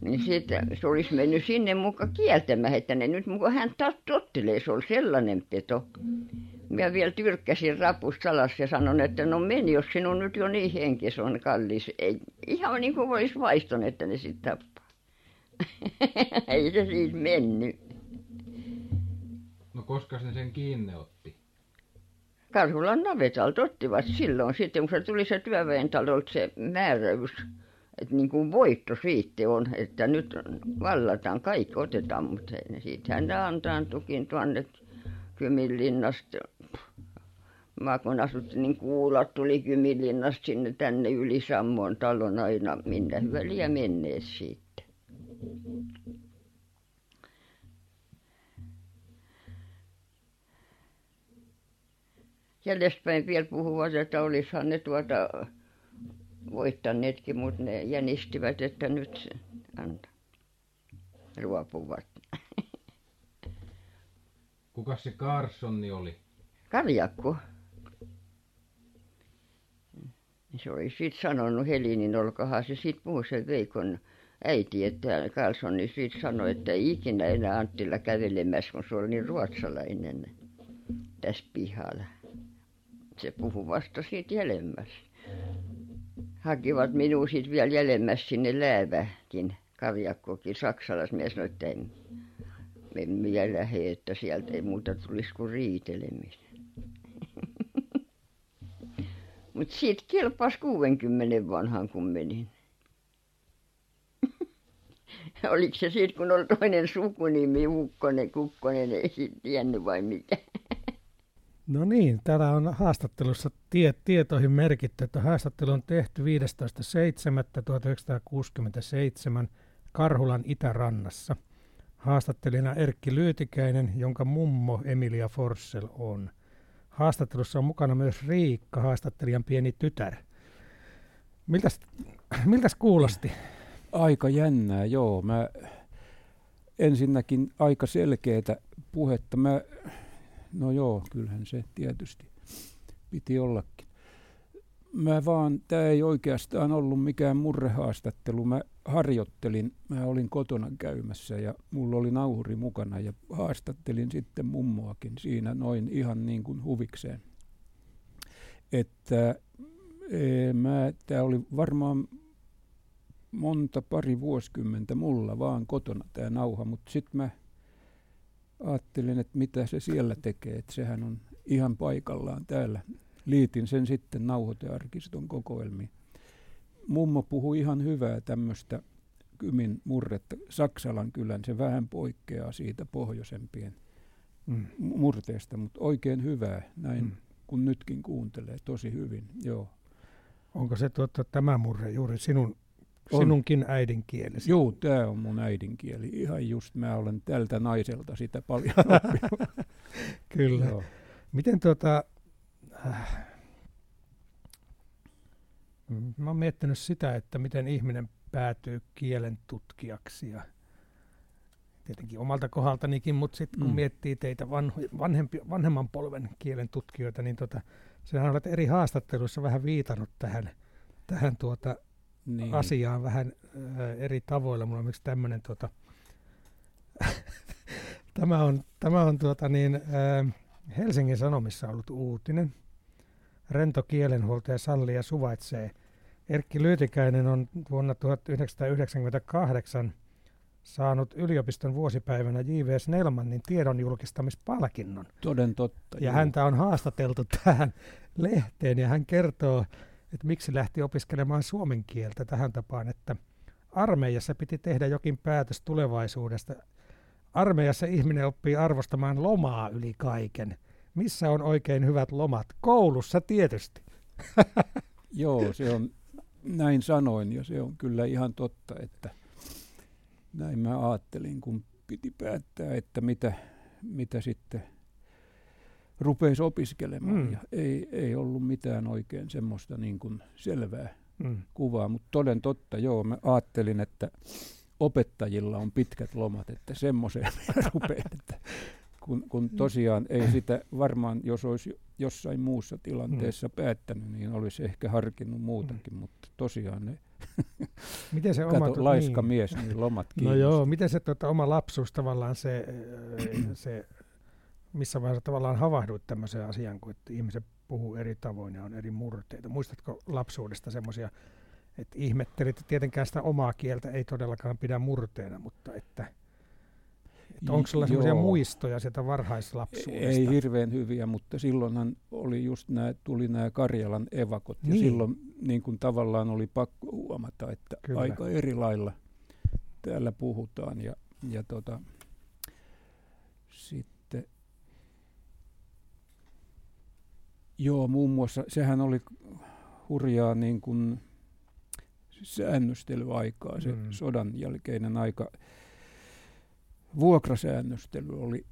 niin sitten se olisi mennyt sinne muka kieltämään, että ne nyt muka hän tottelee, se oli sellainen peto. Minä vielä tyrkkäsin rapusta alas ja sanon, että no meni, jos sinun nyt jo niin henkes on kallis. Ei, ihan niin kuin olisi vaiston, että ne sitten tappaa. Ei se siis mennyt. No koska ne sen kiinni otti? Karhulan navetalta ottivat silloin sitten, kun se tuli se työväentalolta se määräys, että niin kuin voitto siitä on, että nyt vallataan, kaikki otetaan, mutta siitähän ne antaantuikin tuonne Kyminlinnasta. Mä kun asuttiin, niin kuulat tuli Kyminlinnasta sinne tänne yli Sammon talon aina, minne väliä menneet siitä. jäljestäpäin vielä puhuvat että olisihan ne tuota voittaneetkin mutta ne jänistivät että nyt antaa luopuvat kukas se Kaarsonni oli? Karjakko. Se oli sitten sanonut Helinin olkoonhan se sitten puhui sen Veikon äiti että Karlssoni sitten sanoi että ei ikinä enää Anttila kävelemässä kun se oli niin ruotsalainen tässä pihalla. Se puhui vasta siitä jäljemmäs hakivat minua sitten vielä jäljemmäs sinne lääväänkin karjakkokin saksalaismies sanoi että en en minä lähde että sieltä ei muuta tulisi kuin riitelemistä. Mutta siitä kelpasi kuudenkymmenen vanhan kun menin. Oliko se sitten kun oli toinen sukunimi Ukkonen Kukkonen ei sitten tiennyt vai mikä? No niin, täällä on haastattelussa tie, tietoihin merkitty, että haastattelu on tehty 15.7.1967 Karhulan itärannassa. Haastattelijana Erkki Lyytikäinen, jonka mummo Emilia Forssell on. Haastattelussa on mukana myös Riikka, haastattelijan pieni tytär. Miltäs, miltäs kuulosti? Aika jännää, joo. Mä ensinnäkin aika selkeätä puhetta. Mä No joo, kyllähän se tietysti piti ollakin. Mä vaan, tämä ei oikeastaan ollut mikään murrehaastattelu. Mä harjoittelin, mä olin kotona käymässä ja mulla oli nauhuri mukana ja haastattelin sitten mummoakin siinä noin ihan niin kuin huvikseen. Että e, mä, tämä oli varmaan monta pari vuosikymmentä mulla vaan kotona tämä nauha, mutta sitten mä ajattelin, että mitä se siellä tekee, että sehän on ihan paikallaan täällä. Liitin sen sitten nauhoitearkiston kokoelmiin. Mummo puhui ihan hyvää tämmöistä Kymin murretta. Saksalan kylän se vähän poikkeaa siitä pohjoisempien mm. murteesta, mutta oikein hyvää, näin mm. kun nytkin kuuntelee, tosi hyvin, joo. Onko se tuota, tämä murre juuri sinun on. Sinunkin äidinkielesi. Joo, tämä on mun äidinkieli. Ihan just mä olen tältä naiselta sitä paljon Kyllä. Joo. Miten tuota, mä oon miettinyt sitä, että miten ihminen päätyy kielen tutkijaksi ja tietenkin omalta kohdaltanikin, mutta sitten kun mm. miettii teitä vanhempi, vanhemman polven kielen tutkijoita, niin tota, sinähän olet eri haastatteluissa vähän viitannut tähän, tähän tuota, niin. asiaan vähän ä, eri tavoilla. Mulla on myös tämmöinen tota, tämä on, tämä on tuota niin, ä, Helsingin Sanomissa ollut uutinen. Rento kielenhuoltaja sallii suvaitsee. Erkki Lyytikäinen on vuonna 1998 saanut yliopiston vuosipäivänä J.V. Snellmanin tiedon julkistamispalkinnon. Toden totta. Ja joo. häntä on haastateltu tähän lehteen ja hän kertoo, että miksi lähti opiskelemaan suomen kieltä tähän tapaan, että armeijassa piti tehdä jokin päätös tulevaisuudesta. Armeijassa ihminen oppii arvostamaan lomaa yli kaiken. Missä on oikein hyvät lomat? Koulussa tietysti. Joo, se on, näin sanoin ja se on kyllä ihan totta, että näin mä ajattelin, kun piti päättää, että mitä, mitä sitten rupesi opiskelemaan. Mm. Ja ei, ei ollut mitään oikein semmoista niin kuin selvää mm. kuvaa, mutta toden totta, joo, mä ajattelin, että opettajilla on pitkät lomat, että semmoiseen rupeaa, että kun, kun tosiaan ei sitä varmaan, jos olisi jossain muussa tilanteessa mm. päättänyt, niin olisi ehkä harkinnut muutakin, mm. mutta tosiaan ne miten se Kato, oma, laiska niin. mies, niin lomat No joo, miten se tota, oma lapsuus tavallaan se, se, missä vaiheessa tavallaan havahduit tämmöiseen asiaan, kun että ihmiset puhuu eri tavoin ja on eri murteita. Muistatko lapsuudesta semmoisia, että ihmettelit, että tietenkään sitä omaa kieltä ei todellakaan pidä murteena, mutta että että onko sulla sellaisia muistoja sieltä varhaislapsuudesta? Ei hirveän hyviä, mutta silloinhan oli just nämä, tuli nämä Karjalan evakot. Niin. Ja silloin niin kuin tavallaan oli pakko huomata, että Kyllä. aika eri lailla täällä puhutaan. Ja, ja tota, sitten, joo muun muassa, sehän oli hurjaa niin kuin säännöstelyaikaa, se mm. sodan jälkeinen aika vuokrasäännöstely oli,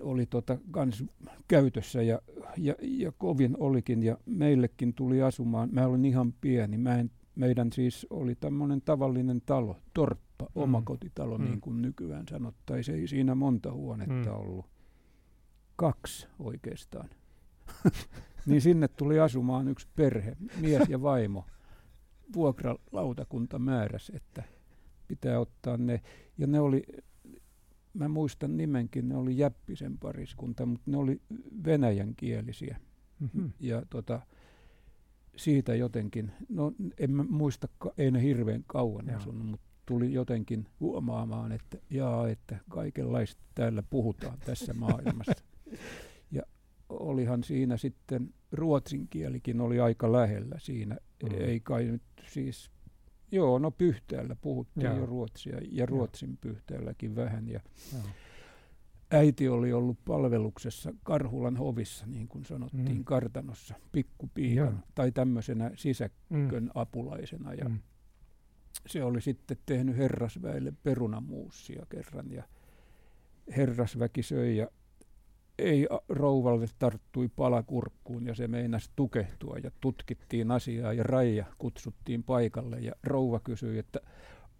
oli tota kans käytössä ja, ja, ja, kovin olikin ja meillekin tuli asumaan, mä olin ihan pieni, mä en, meidän siis oli tämmöinen tavallinen talo, torppa, mm. omakotitalo mm. niin kuin nykyään sanottaisiin, ei siinä monta huonetta mm. ollut, kaksi oikeastaan. niin sinne tuli asumaan yksi perhe, mies ja vaimo. Vuokralautakunta määräsi, että pitää ottaa ne. Ja ne oli mä muistan nimenkin, ne oli Jäppisen pariskunta, mutta ne oli venäjänkielisiä. Mm-hmm. Ja tota, siitä jotenkin, no en mä muista, ei ne hirveän kauan Joo. asunut, mutta tuli jotenkin huomaamaan, että jaa, että kaikenlaista täällä puhutaan tässä maailmassa. ja olihan siinä sitten ruotsin kielikin oli aika lähellä siinä, mm. ei kai nyt siis Joo, no Pyhtäällä puhuttiin Joo. jo ruotsia ja Ruotsin Joo. Pyhtäälläkin vähän. Ja Joo. äiti oli ollut palveluksessa Karhulan hovissa, niin kuin sanottiin, mm. kartanossa, pikkupiikan tai tämmöisenä sisäkön mm. apulaisena. Ja mm. se oli sitten tehnyt herrasväelle perunamuussia kerran ja herrasväki söi ja ei rouvalle tarttui palakurkkuun ja se meinasi tukehtua ja tutkittiin asiaa ja Raija kutsuttiin paikalle ja rouva kysyi, että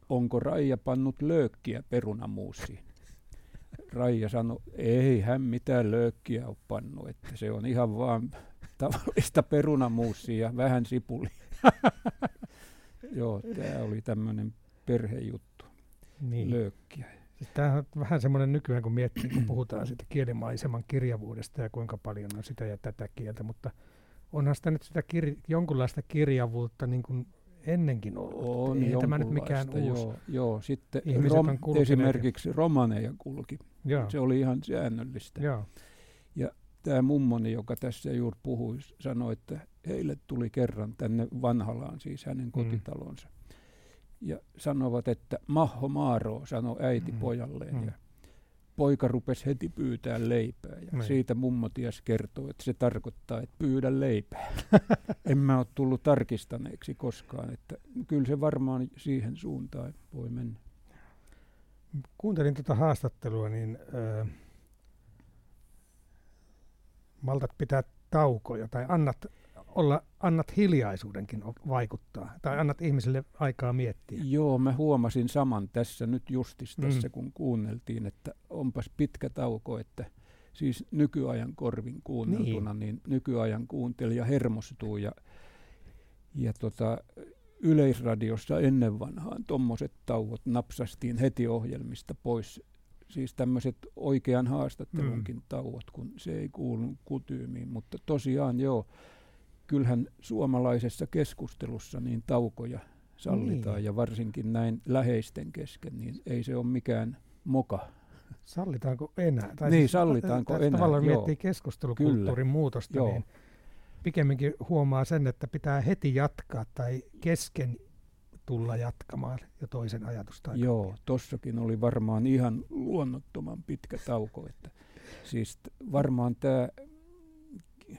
onko Raija pannut löökkiä perunamuussiin. Raija sanoi, ei hän mitään löökkiä ole pannut, että se on ihan vaan tavallista perunamuussia ja vähän sipuli. Joo, tämä oli tämmöinen perhejuttu, niin. löökkiä. Siis Tämä on vähän semmoinen nykyään, kun miettii, kun puhutaan siitä kielimaiseman kirjavuudesta ja kuinka paljon on sitä ja tätä kieltä, mutta onhan sitä nyt sitä kir- jonkunlaista kirjavuutta niin kuin ennenkin ollut. On Ei tämä nyt mikään joo, uusi. Joo, sitten rom, esimerkiksi romaneja kulki. Joo. Se oli ihan säännöllistä. Joo. Ja tämä mummoni, joka tässä juuri puhui, sanoi, että heille tuli kerran tänne Vanhalaan, siis hänen mm. Ja sanovat, että Maho Maaro, sanoi äiti mm. pojalleen. Mm. Ja poika rupesi heti pyytää leipää. Ja mm. siitä mummo ties kertoo, että se tarkoittaa, että pyydä leipää. en mä ole tullut tarkistaneeksi koskaan. Että kyllä se varmaan siihen suuntaan voi mennä. Kuuntelin tuota haastattelua, niin äh, maltat pitää taukoja tai annat olla, annat hiljaisuudenkin vaikuttaa, tai annat ihmisille aikaa miettiä. Joo, mä huomasin saman tässä nyt justis tässä, mm. kun kuunneltiin, että onpas pitkä tauko, että siis nykyajan korvin kuunneltuna, niin, niin nykyajan kuuntelija hermostuu ja, ja tota, yleisradiossa ennen vanhaan tuommoiset tauot napsastiin heti ohjelmista pois. Siis tämmöiset oikean haastattelunkin mm. tauot, kun se ei kuulu kutyymiin, mutta tosiaan joo, kyllähän suomalaisessa keskustelussa niin taukoja sallitaan niin. ja varsinkin näin läheisten kesken, niin ei se ole mikään moka. Sallitaanko enää? Tai niin, siis, sallitaanko enää, Tavallaan joo. miettii keskustelukulttuurin Kyllä. muutosta, joo. niin pikemminkin huomaa sen, että pitää heti jatkaa tai kesken tulla jatkamaan jo toisen ajatusta. Joo, tossakin oli varmaan ihan luonnottoman pitkä tauko. Että siis varmaan tämä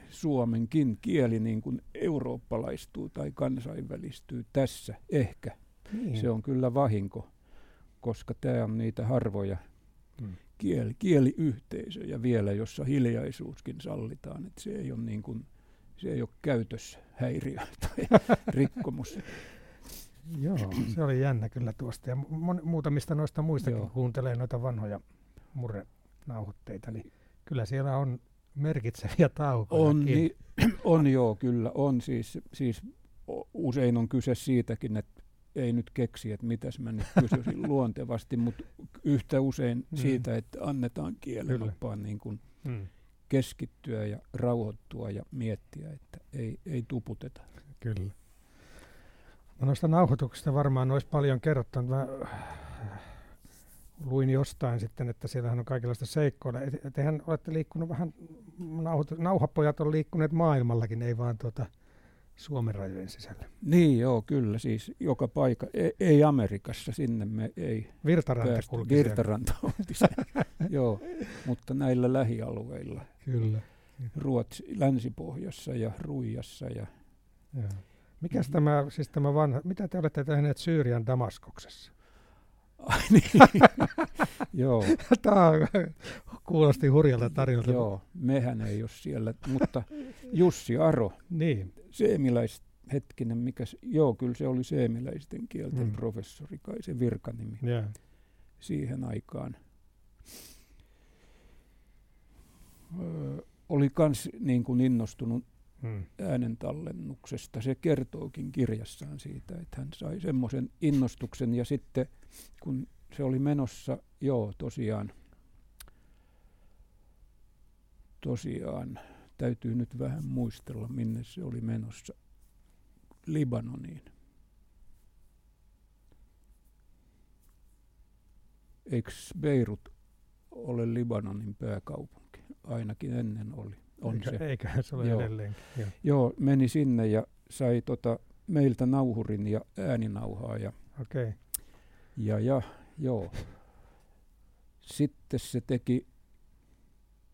suomenkin kieli niin kuin eurooppalaistuu tai kansainvälistyy tässä ehkä. Niin. Se on kyllä vahinko, koska tämä on niitä harvoja hmm. kieli, kieliyhteisöjä vielä, jossa hiljaisuuskin sallitaan. Että se ei ole niin kuin, se ei ole käytöshäiriö tai rikkomus. Joo, se oli jännä kyllä tuosta. Ja muutamista noista muistakin, kun kuuntelee noita vanhoja murrenauhoitteita, niin kyllä siellä on merkitseviä taukoja. On, niin, on joo, kyllä. On siis, siis usein on kyse siitäkin, että ei nyt keksi, että mitäs mä nyt kysyisin luontevasti, mutta yhtä usein mm. siitä, että annetaan kielen niin kuin mm. keskittyä ja rauhoittua ja miettiä, että ei, ei tuputeta. Kyllä. No noista nauhoituksista varmaan olisi paljon kerrottanut. Mä luin jostain sitten, että siellähän on kaikenlaista seikkoilla. Tehän olette liikkunut vähän, nauhapojat on liikkuneet maailmallakin, ei vaan tuota Suomen rajojen sisällä. Niin joo, kyllä siis joka paikka. Ei, ei Amerikassa, sinne me ei Virtaranta päästä. kulki Virtaranta joo, mutta näillä lähialueilla. Kyllä. Ruotsi, Länsipohjassa ja Ruijassa ja Joo. Mikäs mm-hmm. tämä, siis tämä vanha, mitä te olette tehneet Syyrian Damaskoksessa? Ai niin, joo. Tämä kuulosti hurjalta tarinalta. Joo, mehän ei ole siellä, mutta Jussi Aro, niin. seemiläis, hetkinen, mikä, joo, kyllä se oli seemiläisten kielten mm. professori, kai se virkanimi yeah. siihen aikaan. Öö, oli kans niin kuin innostunut hmm. äänentallennuksesta. Se kertookin kirjassaan siitä, että hän sai semmoisen innostuksen ja sitten kun se oli menossa, joo tosiaan, tosiaan täytyy nyt vähän muistella, minne se oli menossa, Libanoniin. Eikö Beirut ole Libanonin pääkaupunki? Ainakin ennen oli on Eikä, se. Eiköhän se ole Joo. edelleenkin. Joo. Joo, meni sinne ja sai tota, meiltä nauhurin ja ääninauhaa. Ja, okay. ja, ja joo. Sitten se teki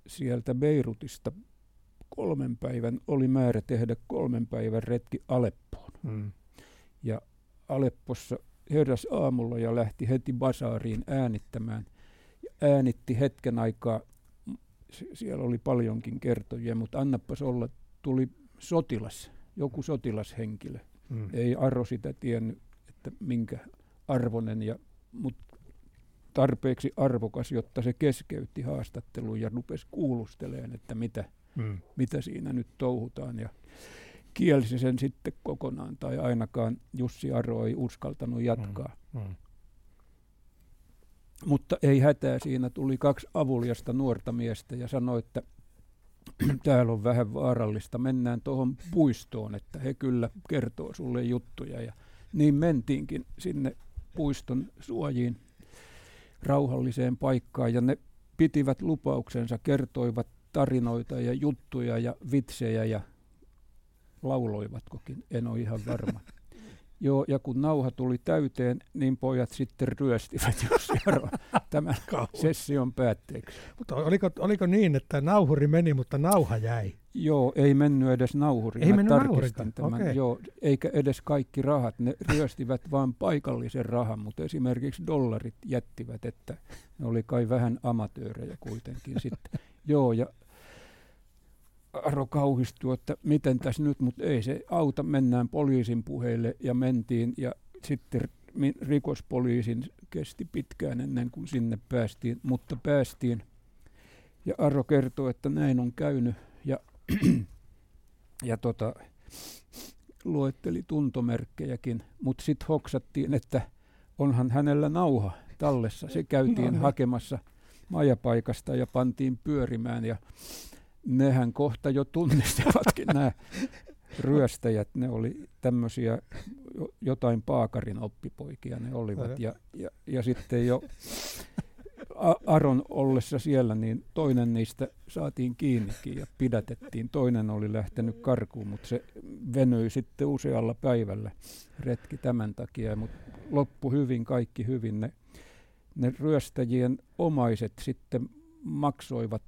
sieltä Beirutista kolmen päivän, oli määrä tehdä kolmen päivän retki Aleppoon. Mm. Ja Aleppossa heräs aamulla ja lähti heti basaariin äänittämään. Ja äänitti hetken aikaa siellä oli paljonkin kertojia, mutta annapas olla, tuli sotilas, joku sotilashenkilö. Mm. Ei Arro sitä tiennyt, että minkä arvonen, ja, mutta tarpeeksi arvokas, jotta se keskeytti haastattelun ja rupesi kuulusteleen, että mitä, mm. mitä siinä nyt touhutaan. Ja kielsi sen sitten kokonaan, tai ainakaan Jussi Aro ei uskaltanut jatkaa. Mm. Mm. Mutta ei hätää, siinä tuli kaksi avuliasta nuorta miestä ja sanoi, että täällä on vähän vaarallista, mennään tuohon puistoon, että he kyllä kertoo sulle juttuja. Ja niin mentiinkin sinne puiston suojiin rauhalliseen paikkaan ja ne pitivät lupauksensa, kertoivat tarinoita ja juttuja ja vitsejä ja lauloivatkokin, en ole ihan varma. Joo, ja kun nauha tuli täyteen, niin pojat sitten ryöstivät Aron tämän session päätteeksi. Mutta oliko, oliko niin, että nauhuri meni, mutta nauha jäi? Joo, ei mennyt edes nauhuri. Ei Mä mennyt tarkistin tämän. Okay. Joo, eikä edes kaikki rahat. Ne ryöstivät vain paikallisen rahan, mutta esimerkiksi dollarit jättivät, että ne oli kai vähän amatöörejä kuitenkin sitten. Joo, ja Aro kauhistui, että miten tässä nyt, mutta ei se auta, mennään poliisin puheille ja mentiin ja sitten rikospoliisin kesti pitkään ennen kuin sinne päästiin, mutta päästiin. Ja Aro kertoo, että näin on käynyt ja, ja tota, luetteli tuntomerkkejäkin, mutta sitten hoksattiin, että onhan hänellä nauha tallessa. Se käytiin no, no. hakemassa majapaikasta ja pantiin pyörimään ja nehän kohta jo tunnistivatkin nämä ryöstäjät. Ne oli tämmöisiä jotain paakarin oppipoikia ne olivat. Ja, ja, ja sitten jo Aron ollessa siellä, niin toinen niistä saatiin kiinnikin ja pidätettiin. Toinen oli lähtenyt karkuun, mutta se venyi sitten usealla päivällä retki tämän takia. Mutta loppu hyvin, kaikki hyvin. Ne, ne ryöstäjien omaiset sitten maksoivat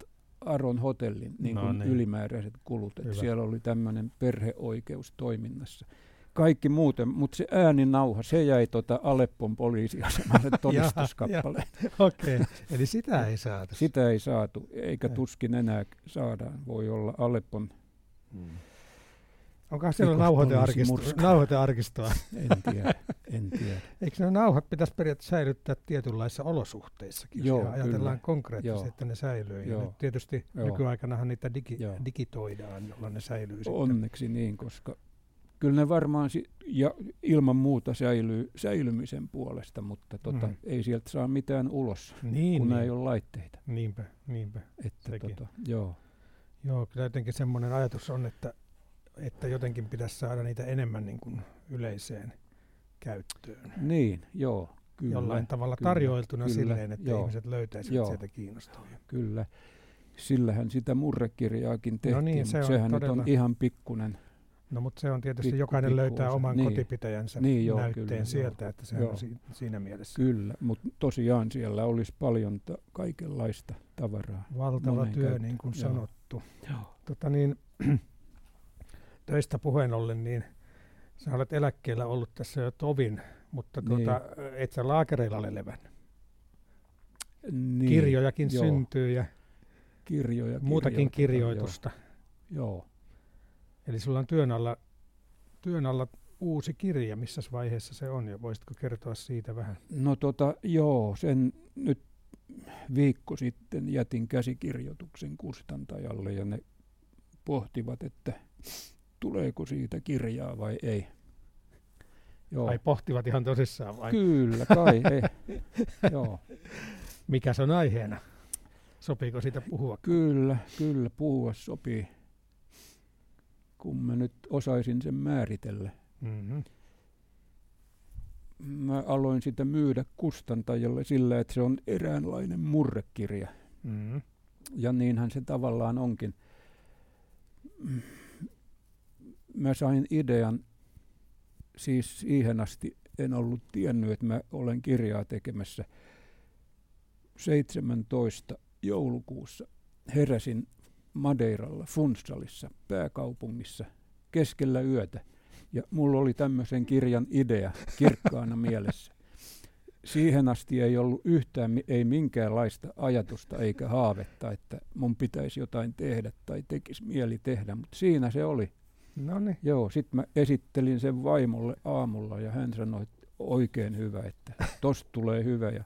Aron hotellin niin no kuin niin. ylimääräiset kulut. Että siellä oli tämmöinen perheoikeus toiminnassa. Kaikki muuten, mutta se ääninauha, se jäi tota Aleppon poliisiasemalle todistuskappaleen. Okei, okay. eli sitä ei saatu. Sitä ei saatu, eikä tuskin enää saadaan. Voi olla Aleppon hmm. Onko siellä nauhoitearkistoa? En tiedä, en tiedä. Eikö ne nauhat pitäisi periaatteessa säilyttää tietynlaisissa olosuhteissakin, Joo, jos ajatellaan kyllä. konkreettisesti, Joo. että ne säilyy. Ja nyt tietysti Joo. nykyaikanahan niitä digi, digitoidaan, jolloin ne säilyy Onneksi sitten. niin, koska kyllä ne varmaan si- ja ilman muuta säilyy säilymisen puolesta, mutta tota, mm. ei sieltä saa mitään ulos, niin, kun niin. ei ole laitteita. Niinpä, niinpä. Että, tota, joo. Joo, kyllä jotenkin semmoinen ajatus on, että, että jotenkin pitäisi saada niitä enemmän niin kuin yleiseen käyttöön. Niin, joo. Kyllä, Jollain tavalla kyllä, tarjoiltuna kyllä, silleen, että joo, ihmiset löytäisivät joo, sieltä kiinnostavia. Kyllä. Sillähän sitä murrekirjaakin tehtiin, no niin, se on sehän todella... nyt on ihan pikkunen No mutta se on tietysti, pikku, jokainen pikku löytää oman niin. kotipitäjänsä niin, joo, näytteen kyllä, sieltä, joo. että se on si- siinä mielessä. Kyllä, mutta tosiaan siellä olisi paljon ta- kaikenlaista tavaraa. Valtava työ, käyttöön. niin kuin joo. sanottu. Joo. Tota niin, töistä puheen ollen, niin sä olet eläkkeellä ollut tässä jo tovin, mutta niin. tuota, et sä laakereilla ole levännyt. Niin, Kirjojakin joo. syntyy ja Kirjoja, muutakin kirjoitusta. Joo. joo. Eli sulla on työn alla, työn alla uusi kirja. Missä vaiheessa se on ja voisitko kertoa siitä vähän? No tota, joo, sen nyt viikko sitten jätin käsikirjoituksen kustantajalle ja ne pohtivat, että tuleeko siitä kirjaa vai ei. Joo. Ai pohtivat ihan tosissaan vai? Kyllä, kai ei. Joo. Mikä se on aiheena? Sopiiko siitä puhua? Kyllä, kyllä puhua sopii kun mä nyt osaisin sen määritellä. Mm-hmm. Mä aloin sitä myydä kustantajalle sillä, että se on eräänlainen murrekirja. Mm-hmm. Ja niinhän se tavallaan onkin. Mä sain idean, siis siihen asti en ollut tiennyt, että mä olen kirjaa tekemässä. 17. joulukuussa heräsin Madeiralla, Funsalissa, pääkaupungissa, keskellä yötä. Ja mulla oli tämmöisen kirjan idea kirkkaana mielessä. Siihen asti ei ollut yhtään, ei minkäänlaista ajatusta eikä haavetta, että mun pitäisi jotain tehdä tai tekisi mieli tehdä, mutta siinä se oli. Noniin. Joo, sitten mä esittelin sen vaimolle aamulla ja hän sanoi, että oikein hyvä, että tosta tulee hyvä ja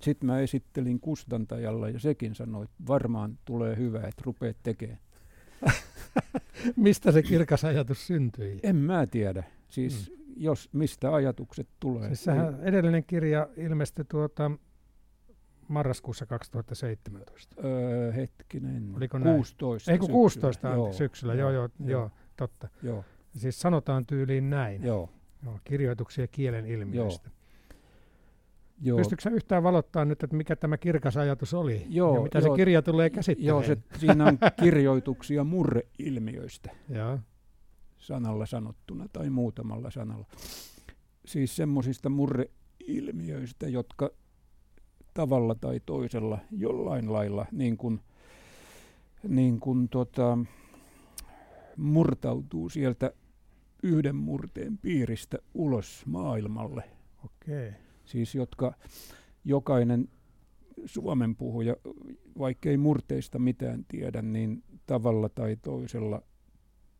sitten mä esittelin kustantajalle ja sekin sanoi, että varmaan tulee hyvä, että rupeat tekemään. mistä se kirkas ajatus syntyi? En mä tiedä. Siis hmm. jos mistä ajatukset tulee. Siis sehän niin. edellinen kirja ilmestyi tuota marraskuussa 2017. Öö, hetkinen. Oliko 16. Ei kun 16 joo, syksyllä, joo, joo, joo, joo, totta. Joo. Siis sanotaan tyyliin näin. Joo. Joo, kirjoituksia kielen ilmiöistä. Joo. Joo. Pystytkö sä yhtään valottaa nyt, että mikä tämä kirkas ajatus oli joo, ja mitä joo, se kirja tulee käsittelemään? Joo, se, siinä on kirjoituksia murreilmiöistä ja. sanalla sanottuna tai muutamalla sanalla. Siis semmoisista murreilmiöistä, jotka tavalla tai toisella jollain lailla niin kuin, niin kuin tota, murtautuu sieltä yhden murteen piiristä ulos maailmalle. Okei. Siis jotka jokainen Suomen puhuja, vaikkei murteista mitään tiedä, niin tavalla tai toisella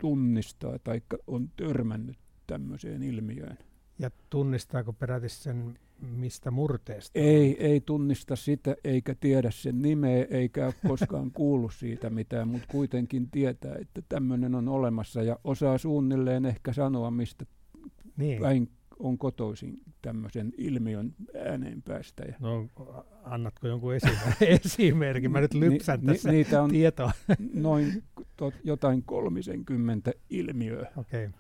tunnistaa tai on törmännyt tämmöiseen ilmiöön. Ja tunnistaako peräti sen mistä murteesta? Ei, ei tunnista sitä, eikä tiedä sen nimeä, eikä ole koskaan kuullut siitä mitään, mutta kuitenkin tietää, että tämmöinen on olemassa ja osaa suunnilleen ehkä sanoa, mistä niin. päin on kotoisin tämmöisen ilmiön ääneen päästä. Ja no annatko jonkun esimerkin? Mä nyt lypsän ni, tässä niitä on tietoa. noin tot, jotain kolmisenkymmentä ilmiöä. Okay.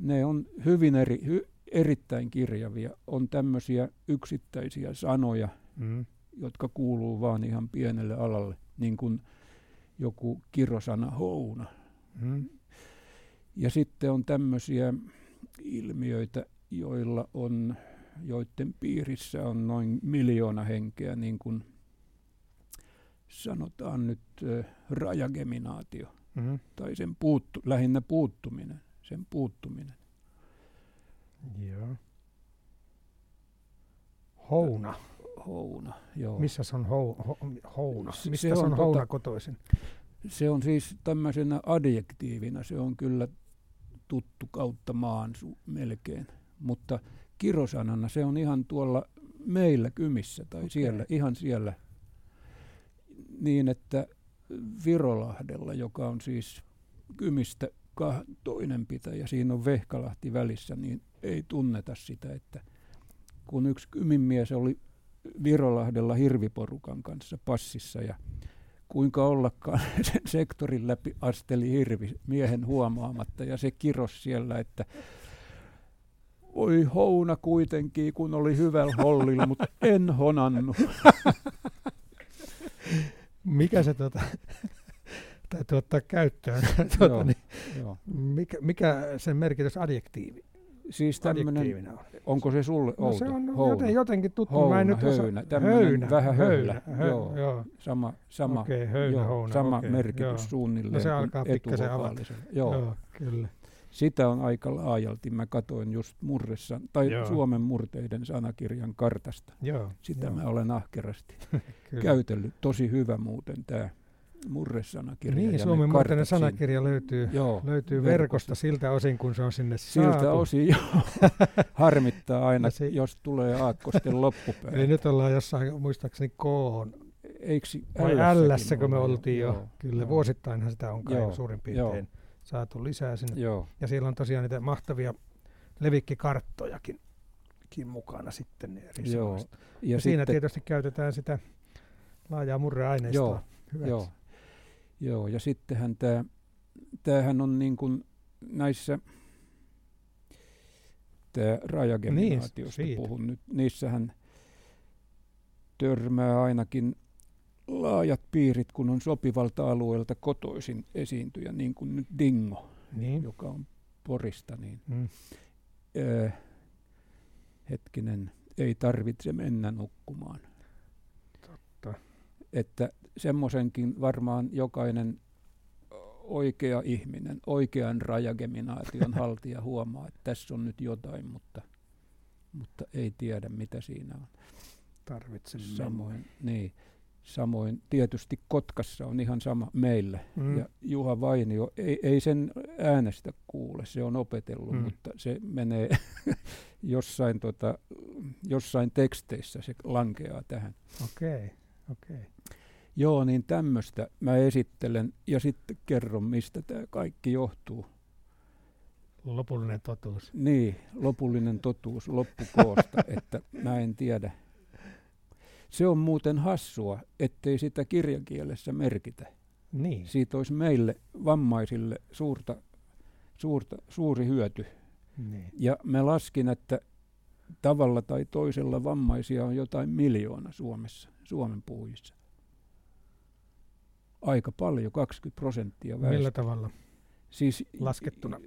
Ne on hyvin eri, hy, erittäin kirjavia. On tämmöisiä yksittäisiä sanoja, mm. jotka kuuluu vaan ihan pienelle alalle, niin kuin joku kirosana houna. Mm. Ja sitten on tämmöisiä ilmiöitä, joilla on, joiden piirissä on noin miljoona henkeä, niin kuin sanotaan nyt äh, rajageminaatio, mm-hmm. tai sen puuttu, lähinnä puuttuminen, sen puuttuminen. Joo. Houna. Houna, joo. Missä se on hou, ho, houna? Mistä se on, on tota- houna tota, kotoisin? Se on siis tämmöisenä adjektiivina, se on kyllä tuttu kautta maan su- melkein mutta kirosanana se on ihan tuolla meillä Kymissä tai okay. siellä, ihan siellä niin, että Virolahdella, joka on siis Kymistä toinen pitäjä, siinä on Vehkalahti välissä, niin ei tunneta sitä, että kun yksi kyminmies oli Virolahdella hirviporukan kanssa passissa ja kuinka ollakaan sen sektorin läpi asteli hirvi miehen huomaamatta ja se kiros siellä, että oi houna kuitenkin, kun oli hyvällä hollilla, mutta en honannut. Mikä se tota, täytyy ottaa käyttöön? tuota, niin. Mikä, mikä sen merkitys adjektiivi? Siis tämmöinen, on? onko se sulle No outo? se on Houna. joten, jotenkin tuttu. Houna, Mä en nyt höynä, tämmönen höynä, vähän höylä, höynä, joo. joo. Sama, sama, Okei, höynä, joo, houna, sama okei, merkitys joo. suunnilleen No se alkaa pikkasen avata. Joo. Joo, kyllä. Sitä on aika laajalti. Mä katoin just murressa, tai Joo. Suomen murteiden sanakirjan kartasta. Joo, Sitä joo, mä olen ahkerasti käytellyt. Tosi hyvä muuten tämä murresanakirja. ja Niin, Suomen murteinen siinä. sanakirja löytyy, Joo, löytyy verkosta siltä osin, kun se on sinne Siltä saatu. osin joo. harmittaa aina, se- jos tulee aakkosten loppupäivä. Eli nyt ollaan jossain, muistaakseni K on, Eikö vai L:ssäkin L, kun me oltiin jo. Joo, Kyllä, joo. vuosittainhan sitä on kai Joo, suurin joo. piirtein saatu lisää sinne. Joo, Ja siellä on tosiaan niitä mahtavia levikkikarttojakin kin mukana sitten eri Joo. ja, Ja siinä sitten, tietysti käytetään sitä laajaa murreaineistoa Joo, hyväksi. joo, joo, ja sittenhän tämä, tämähän on niin kuin näissä, tämä rajageminaatiosta Niin, puhun nyt, niissähän törmää ainakin laajat piirit, kun on sopivalta alueelta kotoisin esiintyjä, niin kuin nyt Dingo, Niin. joka on Porista, niin Mm. Öö, hetkinen, ei tarvitse mennä nukkumaan. Totta. Että semmoisenkin varmaan jokainen oikea ihminen, oikean rajageminaation haltija huomaa, että tässä on nyt jotain, mutta, mutta ei tiedä mitä siinä on. Tarvitse Samoin, niin, samoin tietysti Kotkassa on ihan sama meillä. Mm. Ja Juha Vainio ei, ei sen äänestä kuule, se on opetellut, Mm. mutta se menee jossain, tota, jossain teksteissä, se lankeaa tähän. Okei, okei. Joo, niin tämmöistä mä esittelen ja sitten kerron, mistä tämä kaikki johtuu. Lopullinen totuus. Niin, lopullinen totuus loppukoosta, että mä en tiedä. Se on muuten hassua, ettei sitä kirjakielessä merkitä. Niin. Siitä olisi meille vammaisille suurta, suurta, suuri hyöty. niin. Ja mä laskin, että tavalla tai toisella vammaisia on jotain miljoona Suomessa, Suomen puhujissa. Aika paljon, 20 prosenttia Millä väestöstä. tavalla Siis laskettuna?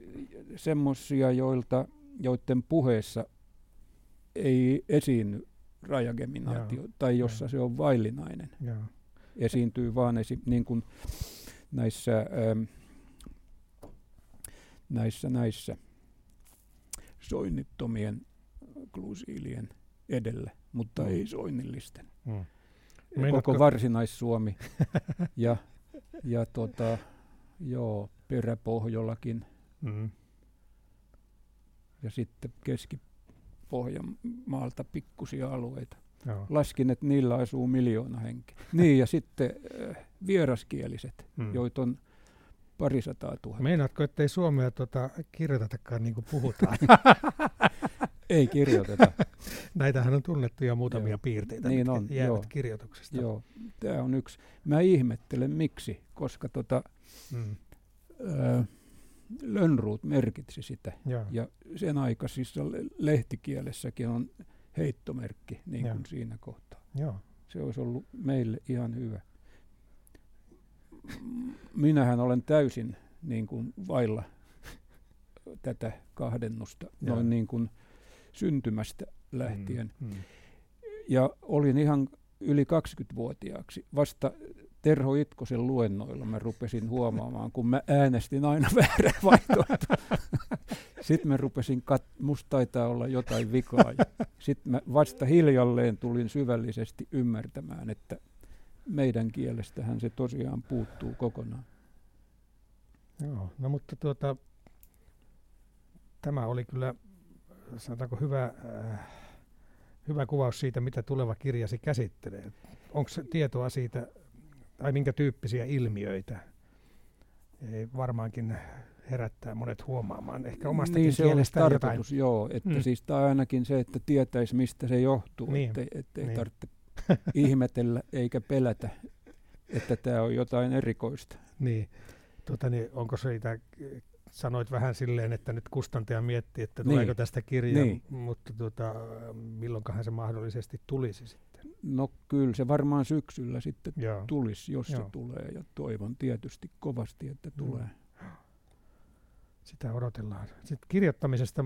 semmoisia, joilta, joiden puheessa ei esiinny rajageminaatio, Joo, tai jossa joo. se on vaillinainen. Joo. Esiintyy vaan esi- niin kuin näissä, ähm, näissä, näissä soinnittomien klusiilien edellä, mutta Mm. ei soinnillisten. Mm. Koko Varsinais-Suomi ja, ja tota, joo, peräpohjollakin Mm. ja sitten Keski-Pohjanmaalta pikkusia alueita. Joo. Laskin, että niillä asuu miljoona henkeä. Niin, ja sitten äh, vieraskieliset, Mm. joita on parisataa tuhatta. Meinaatko, ettei suomea tota, kirjoitetakaan niin kuin puhutaan? Ei kirjoiteta. Näitähän on tunnettuja muutamia Joo. piirteitä, Niin on, jäävät joo. kirjoituksesta. Joo, tämä on yksi. Mä ihmettelen miksi, koska tota, Mm. äh, Lönnruut merkitsi sitä. Joo. Ja sen aikaisissa le- lehtikielessäkin on heittomerkki, niin Joo. kuin siinä kohtaa. Joo. Se olisi ollut meille ihan hyvä. Minähän olen täysin niin kuin vailla tätä kahdennusta Joo. noin niin kuin syntymästä lähtien. Mm. Mm. Ja olin ihan yli 20-vuotiaaksi. Vasta Terho Itkosen luennoilla mä rupesin huomaamaan, kun mä äänestin aina väärää vaihtoehtoa. Sitten mä rupesin, kat- musta taitaa olla jotain vikaa. Sitten mä vasta hiljalleen tulin syvällisesti ymmärtämään, että meidän kielestähän se tosiaan puuttuu kokonaan. Joo. No mutta tuota, tämä oli kyllä, sanotaanko hyvä, äh, hyvä kuvaus siitä, mitä tuleva kirjasi käsittelee. Onko tietoa siitä, tai minkä tyyppisiä ilmiöitä? Ei varmaankin herättää monet huomaamaan ehkä omastakin niin se kielestä tarkoitus, joo. Että mm. siis tai ainakin se, että tietäisi mistä se johtuu, niin. ettei, ettei niin. tarvitse ihmetellä eikä pelätä, että tämä on jotain erikoista. Niin. Tota, niin onko siitä, sanoit vähän silleen, että nyt kustantaja miettii, että tuleeko niin. tästä kirja, niin. mutta tuota, milloinkahan se mahdollisesti tulisi sitten? No kyllä se varmaan syksyllä sitten Joo. tulisi, jos Joo. se tulee ja toivon tietysti kovasti, että mm. tulee. Sitä odotellaan. Sitten kirjoittamisesta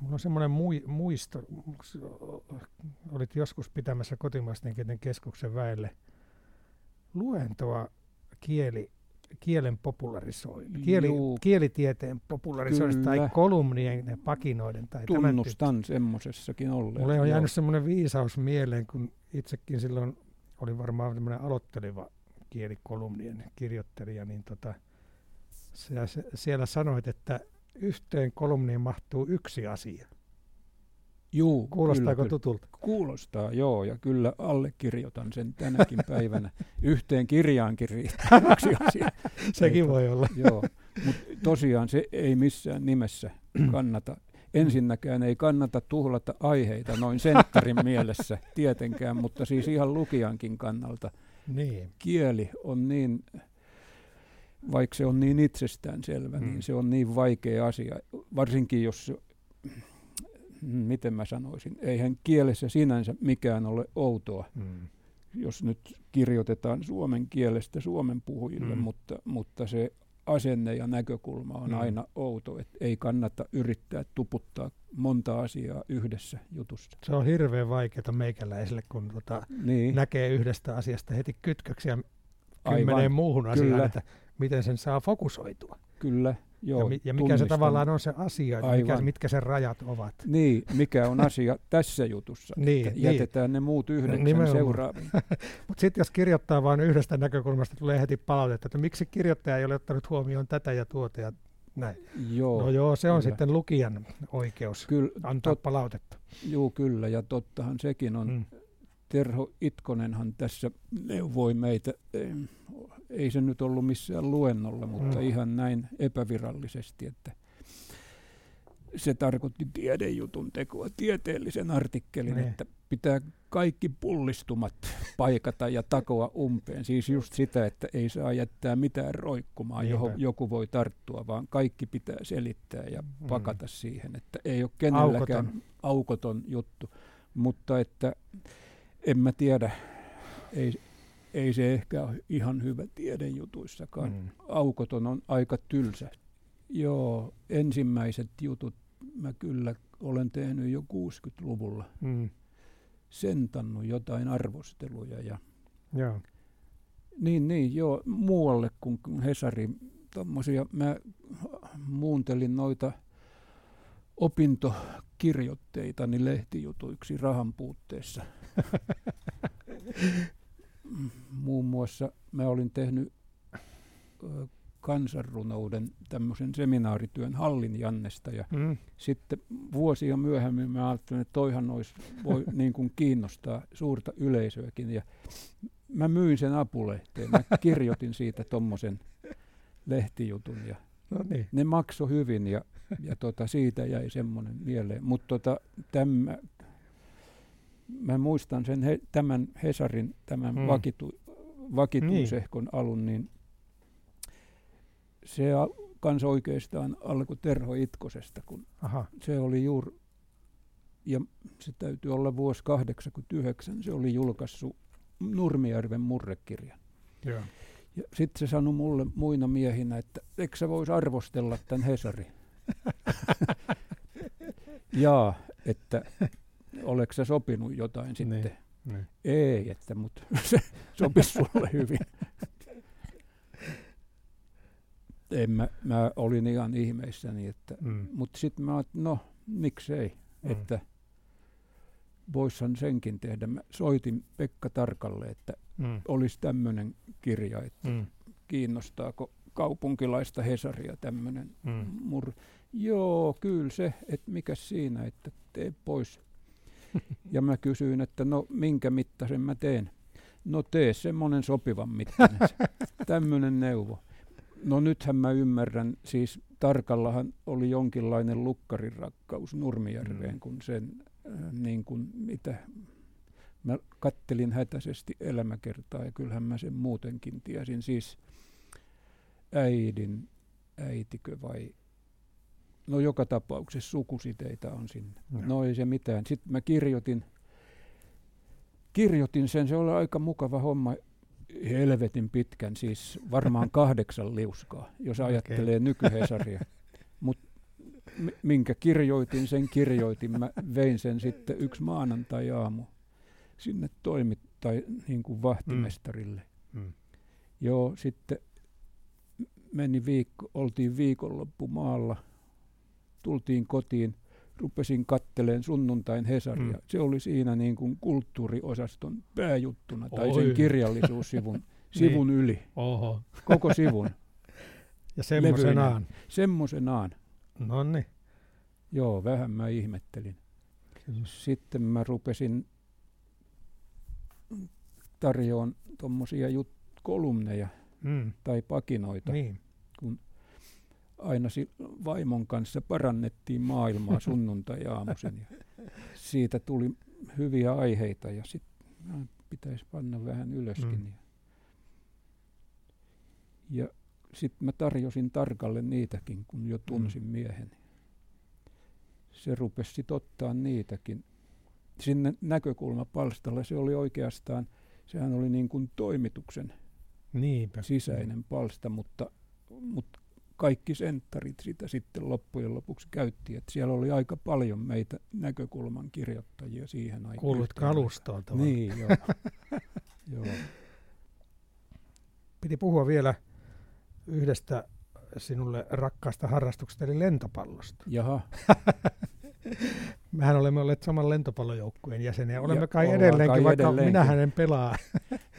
mulla on semmoinen mui, muisto, olit joskus pitämässä kotimaisten kielen keskuksen väelle luentoa kieli, kielen popularisoinnin, kieli, kielitieteen popularisoinnista tai kolumnien ja pakinoiden. Tai Tunnustan semmoisessakin olleen. Mulle on jäänyt semmoinen viisaus mieleen, kun itsekin silloin oli varmaan semmoinen aloitteleva kielikolumnien kirjoittelija, niin tota, siellä, siellä sanoit, että yhteen kolumniin mahtuu yksi asia. Juu, Kuulostaako kyllä, tutulta? Kuulostaa, joo, ja kyllä allekirjoitan sen tänäkin päivänä. Yhteen kirjaankin riittää yksi asia. Sekin Mutta, voi olla. Joo, mutta tosiaan se ei missään nimessä kannata. Ensinnäkään ei kannata tuhlata aiheita noin senttarin mielessä tietenkään, mutta siis ihan lukijankin kannalta. Niin. Kieli on niin vaikka se on niin itsestäänselvä, niin mm. niin se on niin vaikea asia, varsinkin jos, miten mä sanoisin, eihän kielessä sinänsä mikään ole outoa, mm. jos nyt kirjoitetaan suomen kielestä suomen puhujille, mm. mutta, mutta se asenne ja näkökulma on mm. aina outo, että ei kannata yrittää tuputtaa monta asiaa yhdessä jutussa. Se on hirveän vaikeaa meikäläiselle, kun tota niin. näkee yhdestä asiasta heti kytköksiä kymmeneen muuhun asiaan, että miten sen saa fokusoitua. Kyllä, joo. Ja, mi- ja mikä tunnistan. se tavallaan on se asia, mikä, mitkä sen rajat ovat. Niin, mikä on asia tässä jutussa. niin, niin. Jätetään ne muut yhdeksän seuraaviin. Mutta sitten jos kirjoittaa vain yhdestä näkökulmasta, tulee heti palautetta, että miksi kirjoittaja ei ole ottanut huomioon tätä ja tuota ja näin. Joo, no joo, se kyllä. on sitten lukijan oikeus kyllä, antaa tot, palautetta. Joo, kyllä, ja tottahan sekin on. Mm. Terho Itkonenhan tässä neuvoi meitä, ei se nyt ollut missään luennolla, mutta mm. ihan näin epävirallisesti, että se tarkoitti tiedejutun tekoa, tieteellisen artikkelin, ne. Niin. että pitää kaikki pullistumat paikata ja takoa umpeen. Siis just sitä, että ei saa jättää mitään roikkumaan, Niinpä. johon joku voi tarttua, vaan kaikki pitää selittää ja mm. pakata siihen, että ei ole kenelläkään aukoton, aukoton juttu. Mutta että en mä tiedä, ei, ei se ehkä ole ihan hyvä tiedejutuissakaan. Mm. Aukoton on aika tylsä. Joo, ensimmäiset jutut mä kyllä olen tehnyt jo 60-luvulla. Mm. Sentannut jotain arvosteluja ja Joo. Niin, niin, joo, muualle kuin Hesari. Tommosia, mä muuntelin noita opintokirjoitteitani lehtijutuiksi rahan puutteessa. Muun muassa mä olin tehnyt kansanrunouden tämmöisen seminaarityön Hallin Jannesta ja mm. sitten vuosia myöhemmin mä ajattelin, että toihan olisi, voi niin kuin kiinnostaa suurta yleisöäkin ja mä myin sen apulehteen. Mä kirjoitin siitä tommosen lehtijutun ja no niin. ne maksoi hyvin ja, ja tota, siitä jäi semmoinen mieleen. Mutta tota, tämä mä muistan sen he, tämän Hesarin, tämän mm. vakitu, vakituisehkon niin. alun, niin se al, kans oikeastaan alkoi Terho Itkosesta, kun Aha. se oli juuri, ja se täytyy olla vuosi 89, se oli julkaissut Nurmijärven murrekirjan. Ja, Ja sitten se sanoi mulle muina miehinä, että eikö sä vois arvostella tämän Hesarin? Jaa, että Oletko sä sopinut jotain niin, sitten? Niin. Ei, että mutta se sopisi sulle hyvin. en mä, mä olin ihan ihmeissäni, että, mm. mutta sitten mä ajattelin, no miksei, mm. että voishan senkin tehdä. Mä soitin Pekka Tarkalle, että mm. olisi tämmöinen kirja, että mm. kiinnostaako kaupunkilaista Hesaria tämmöinen mm. mur. Joo, kyllä se, että mikä siinä, että tee pois ja mä kysyin, että no minkä mittaisen mä teen. No tee semmoinen sopivan mittainen. Tämmöinen neuvo. No nythän mä ymmärrän, siis Tarkallahan oli jonkinlainen lukkarin rakkaus Nurmijärveen, mm. kun sen, äh, niin kuin, mitä, mä kattelin hätäisesti elämäkertaa ja kyllähän mä sen muutenkin tiesin. Siis äidin, äitikö vai, no joka tapauksessa sukusiteitä on sinne. No, no ei se mitään. Sitten mä kirjoitin, kirjoitin sen, se oli aika mukava homma helvetin pitkän, siis varmaan kahdeksan liuskaa, jos ajattelee okay. nykyhesaria. Mutta minkä kirjoitin, sen kirjoitin. Mä vein sen sitten yksi maanantai-aamu sinne toimittai niin kuin vahtimestarille. Mm. Mm. Joo, sitten meni viikko, oltiin viikonloppu maalla, tultiin kotiin, rupesin katteleen sunnuntain Hesaria. Mm. Se oli siinä niin kuin kulttuuriosaston pääjuttuna tai Oi. sen kirjallisuussivun sivun niin. yli. Oho. Koko sivun. ja semmoisenaan. Semmoisenaan. Nonni. Joo, vähän mä ihmettelin. Kyllä. Sitten mä rupesin tarjoon tuommoisia jut- kolumneja mm. tai pakinoita, niin. Aina vaimon kanssa parannettiin maailmaa sunnuntai-aamuisen. Ja siitä tuli hyviä aiheita ja sitten pitäisi panna vähän ylöskin. Mm. Ja sitten mä tarjosin tarkalle niitäkin, kun jo tunsin mm. miehen. Se rupesi sitten ottaa niitäkin. Sinne näkökulmapalstalla se oli oikeastaan, sehän oli niin kuin toimituksen Niinpä. sisäinen palsta, mutta, mutta kaikki senttarit sitä sitten loppujen lopuksi käytti. Että siellä oli aika paljon meitä näkökulman kirjoittajia siihen aikaan. Kuulut kalustoon Niin, joo. joo. Piti puhua vielä yhdestä sinulle rakkaasta harrastuksesta, eli lentopallosta. Jaha. Mehän olemme olleet saman lentopallojoukkueen jäseniä. Olemme ja kai edelleenkin, kai vaikka edelleenkin. minähän en pelaa.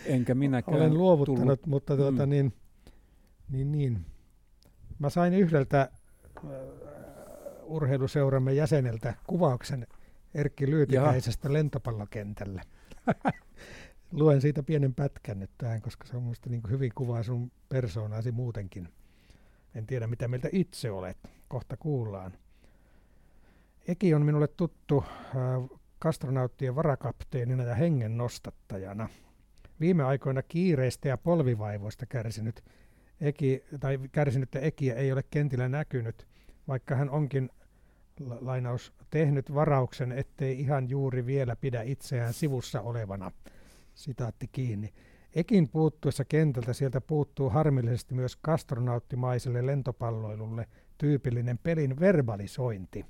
Enkä minäkään Olen luovuttanut, tullut. mutta tuota, mm. niin, niin, niin. Mä sain yhdeltä uh, urheiluseuramme jäseneltä kuvauksen Erkki Lyytikäisestä lentopallokentällä. Luen siitä pienen pätkän nyt tähän, koska se on minusta niin hyvin kuvaa sun persoonasi muutenkin. En tiedä, mitä mieltä itse olet. Kohta kuullaan. Eki on minulle tuttu äh, kastronauttien varakapteenina ja hengen nostattajana. Viime aikoina kiireistä ja polvivaivoista kärsinyt Eki, tai kärsinyttä Ekiä ei ole kentillä näkynyt, vaikka hän onkin lainaus tehnyt varauksen, ettei ihan juuri vielä pidä itseään sivussa olevana. Sitaatti kiinni. Ekin puuttuessa kentältä sieltä puuttuu harmillisesti myös kastronauttimaiselle lentopalloilulle tyypillinen pelin verbalisointi.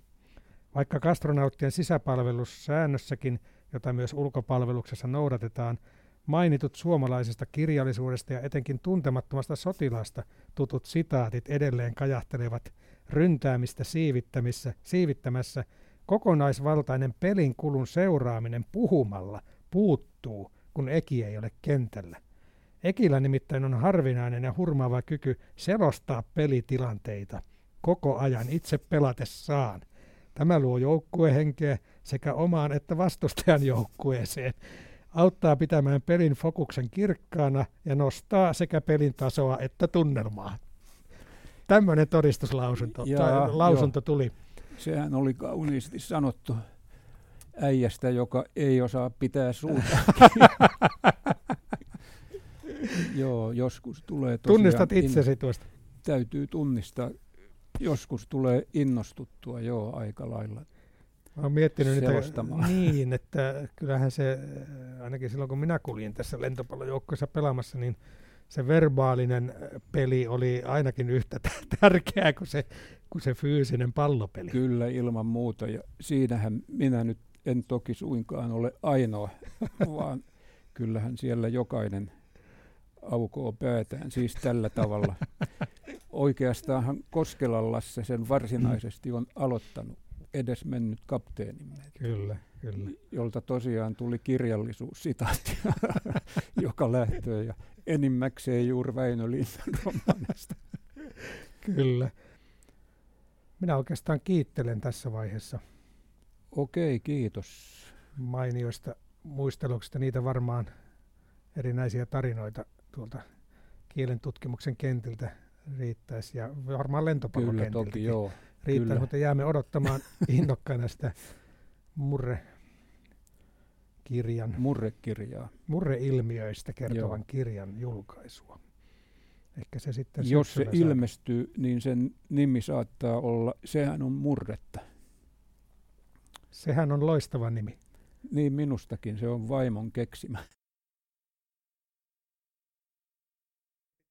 Vaikka kastronauttien sisäpalvelussäännössäkin, jota myös ulkopalveluksessa noudatetaan, mainitut suomalaisesta kirjallisuudesta ja etenkin tuntemattomasta sotilaasta tutut sitaatit edelleen kajahtelevat ryntäämistä siivittämissä, siivittämässä, kokonaisvaltainen pelin kulun seuraaminen puhumalla puuttuu, kun Eki ei ole kentällä. Ekillä nimittäin on harvinainen ja hurmaava kyky selostaa pelitilanteita koko ajan itse pelatessaan. Tämä luo joukkuehenkeä sekä omaan että vastustajan joukkueeseen auttaa pitämään pelin fokuksen kirkkaana ja nostaa sekä pelin tasoa että tunnelmaa. Tämmöinen todistuslausunto Jaa, lausunto tuli. Sehän oli kauniisti sanottu äijästä, joka ei osaa pitää suuta. Joo, joskus tulee tosiaan... Tunnistat itsesi tuosta? Täytyy tunnistaa. Joskus tulee innostuttua, joo, aika lailla. Mä oon miettinyt että, niin, että kyllähän se, ainakin silloin kun minä kuljin tässä lentopallojoukkoissa pelaamassa, niin se verbaalinen peli oli ainakin yhtä tärkeää kuin se, kuin se fyysinen pallopeli. Kyllä, ilman muuta. Ja siinähän minä nyt en toki suinkaan ole ainoa, vaan kyllähän siellä jokainen aukoo päätään, siis tällä tavalla. Oikeastaanhan Koskelan Lasse sen varsinaisesti on aloittanut edes mennyt kapteenimme. Kyllä, kyllä. Jolta tosiaan tuli kirjallisuussitaatti, joka lähtöä ja enimmäkseen juuri Väinö Linnan romaanista. kyllä. Minä oikeastaan kiittelen tässä vaiheessa. Okei, kiitos. Mainioista muisteluksista. Niitä varmaan erinäisiä tarinoita tuolta kielen tutkimuksen kentiltä riittäisi. Ja varmaan lentopallokentiltäkin. Kyllä toki, joo. Riittäisi, Kyllä. mutta jäämme odottamaan innokkaana sitä murre kirjan. Murrekirjaa. Murreilmiöistä kertovan Joo. kirjan julkaisua. Ehkä se sitten Jos se saa. ilmestyy, niin sen nimi saattaa olla, sehän on murretta. Sehän on loistava nimi. Niin minustakin, se on vaimon keksimä.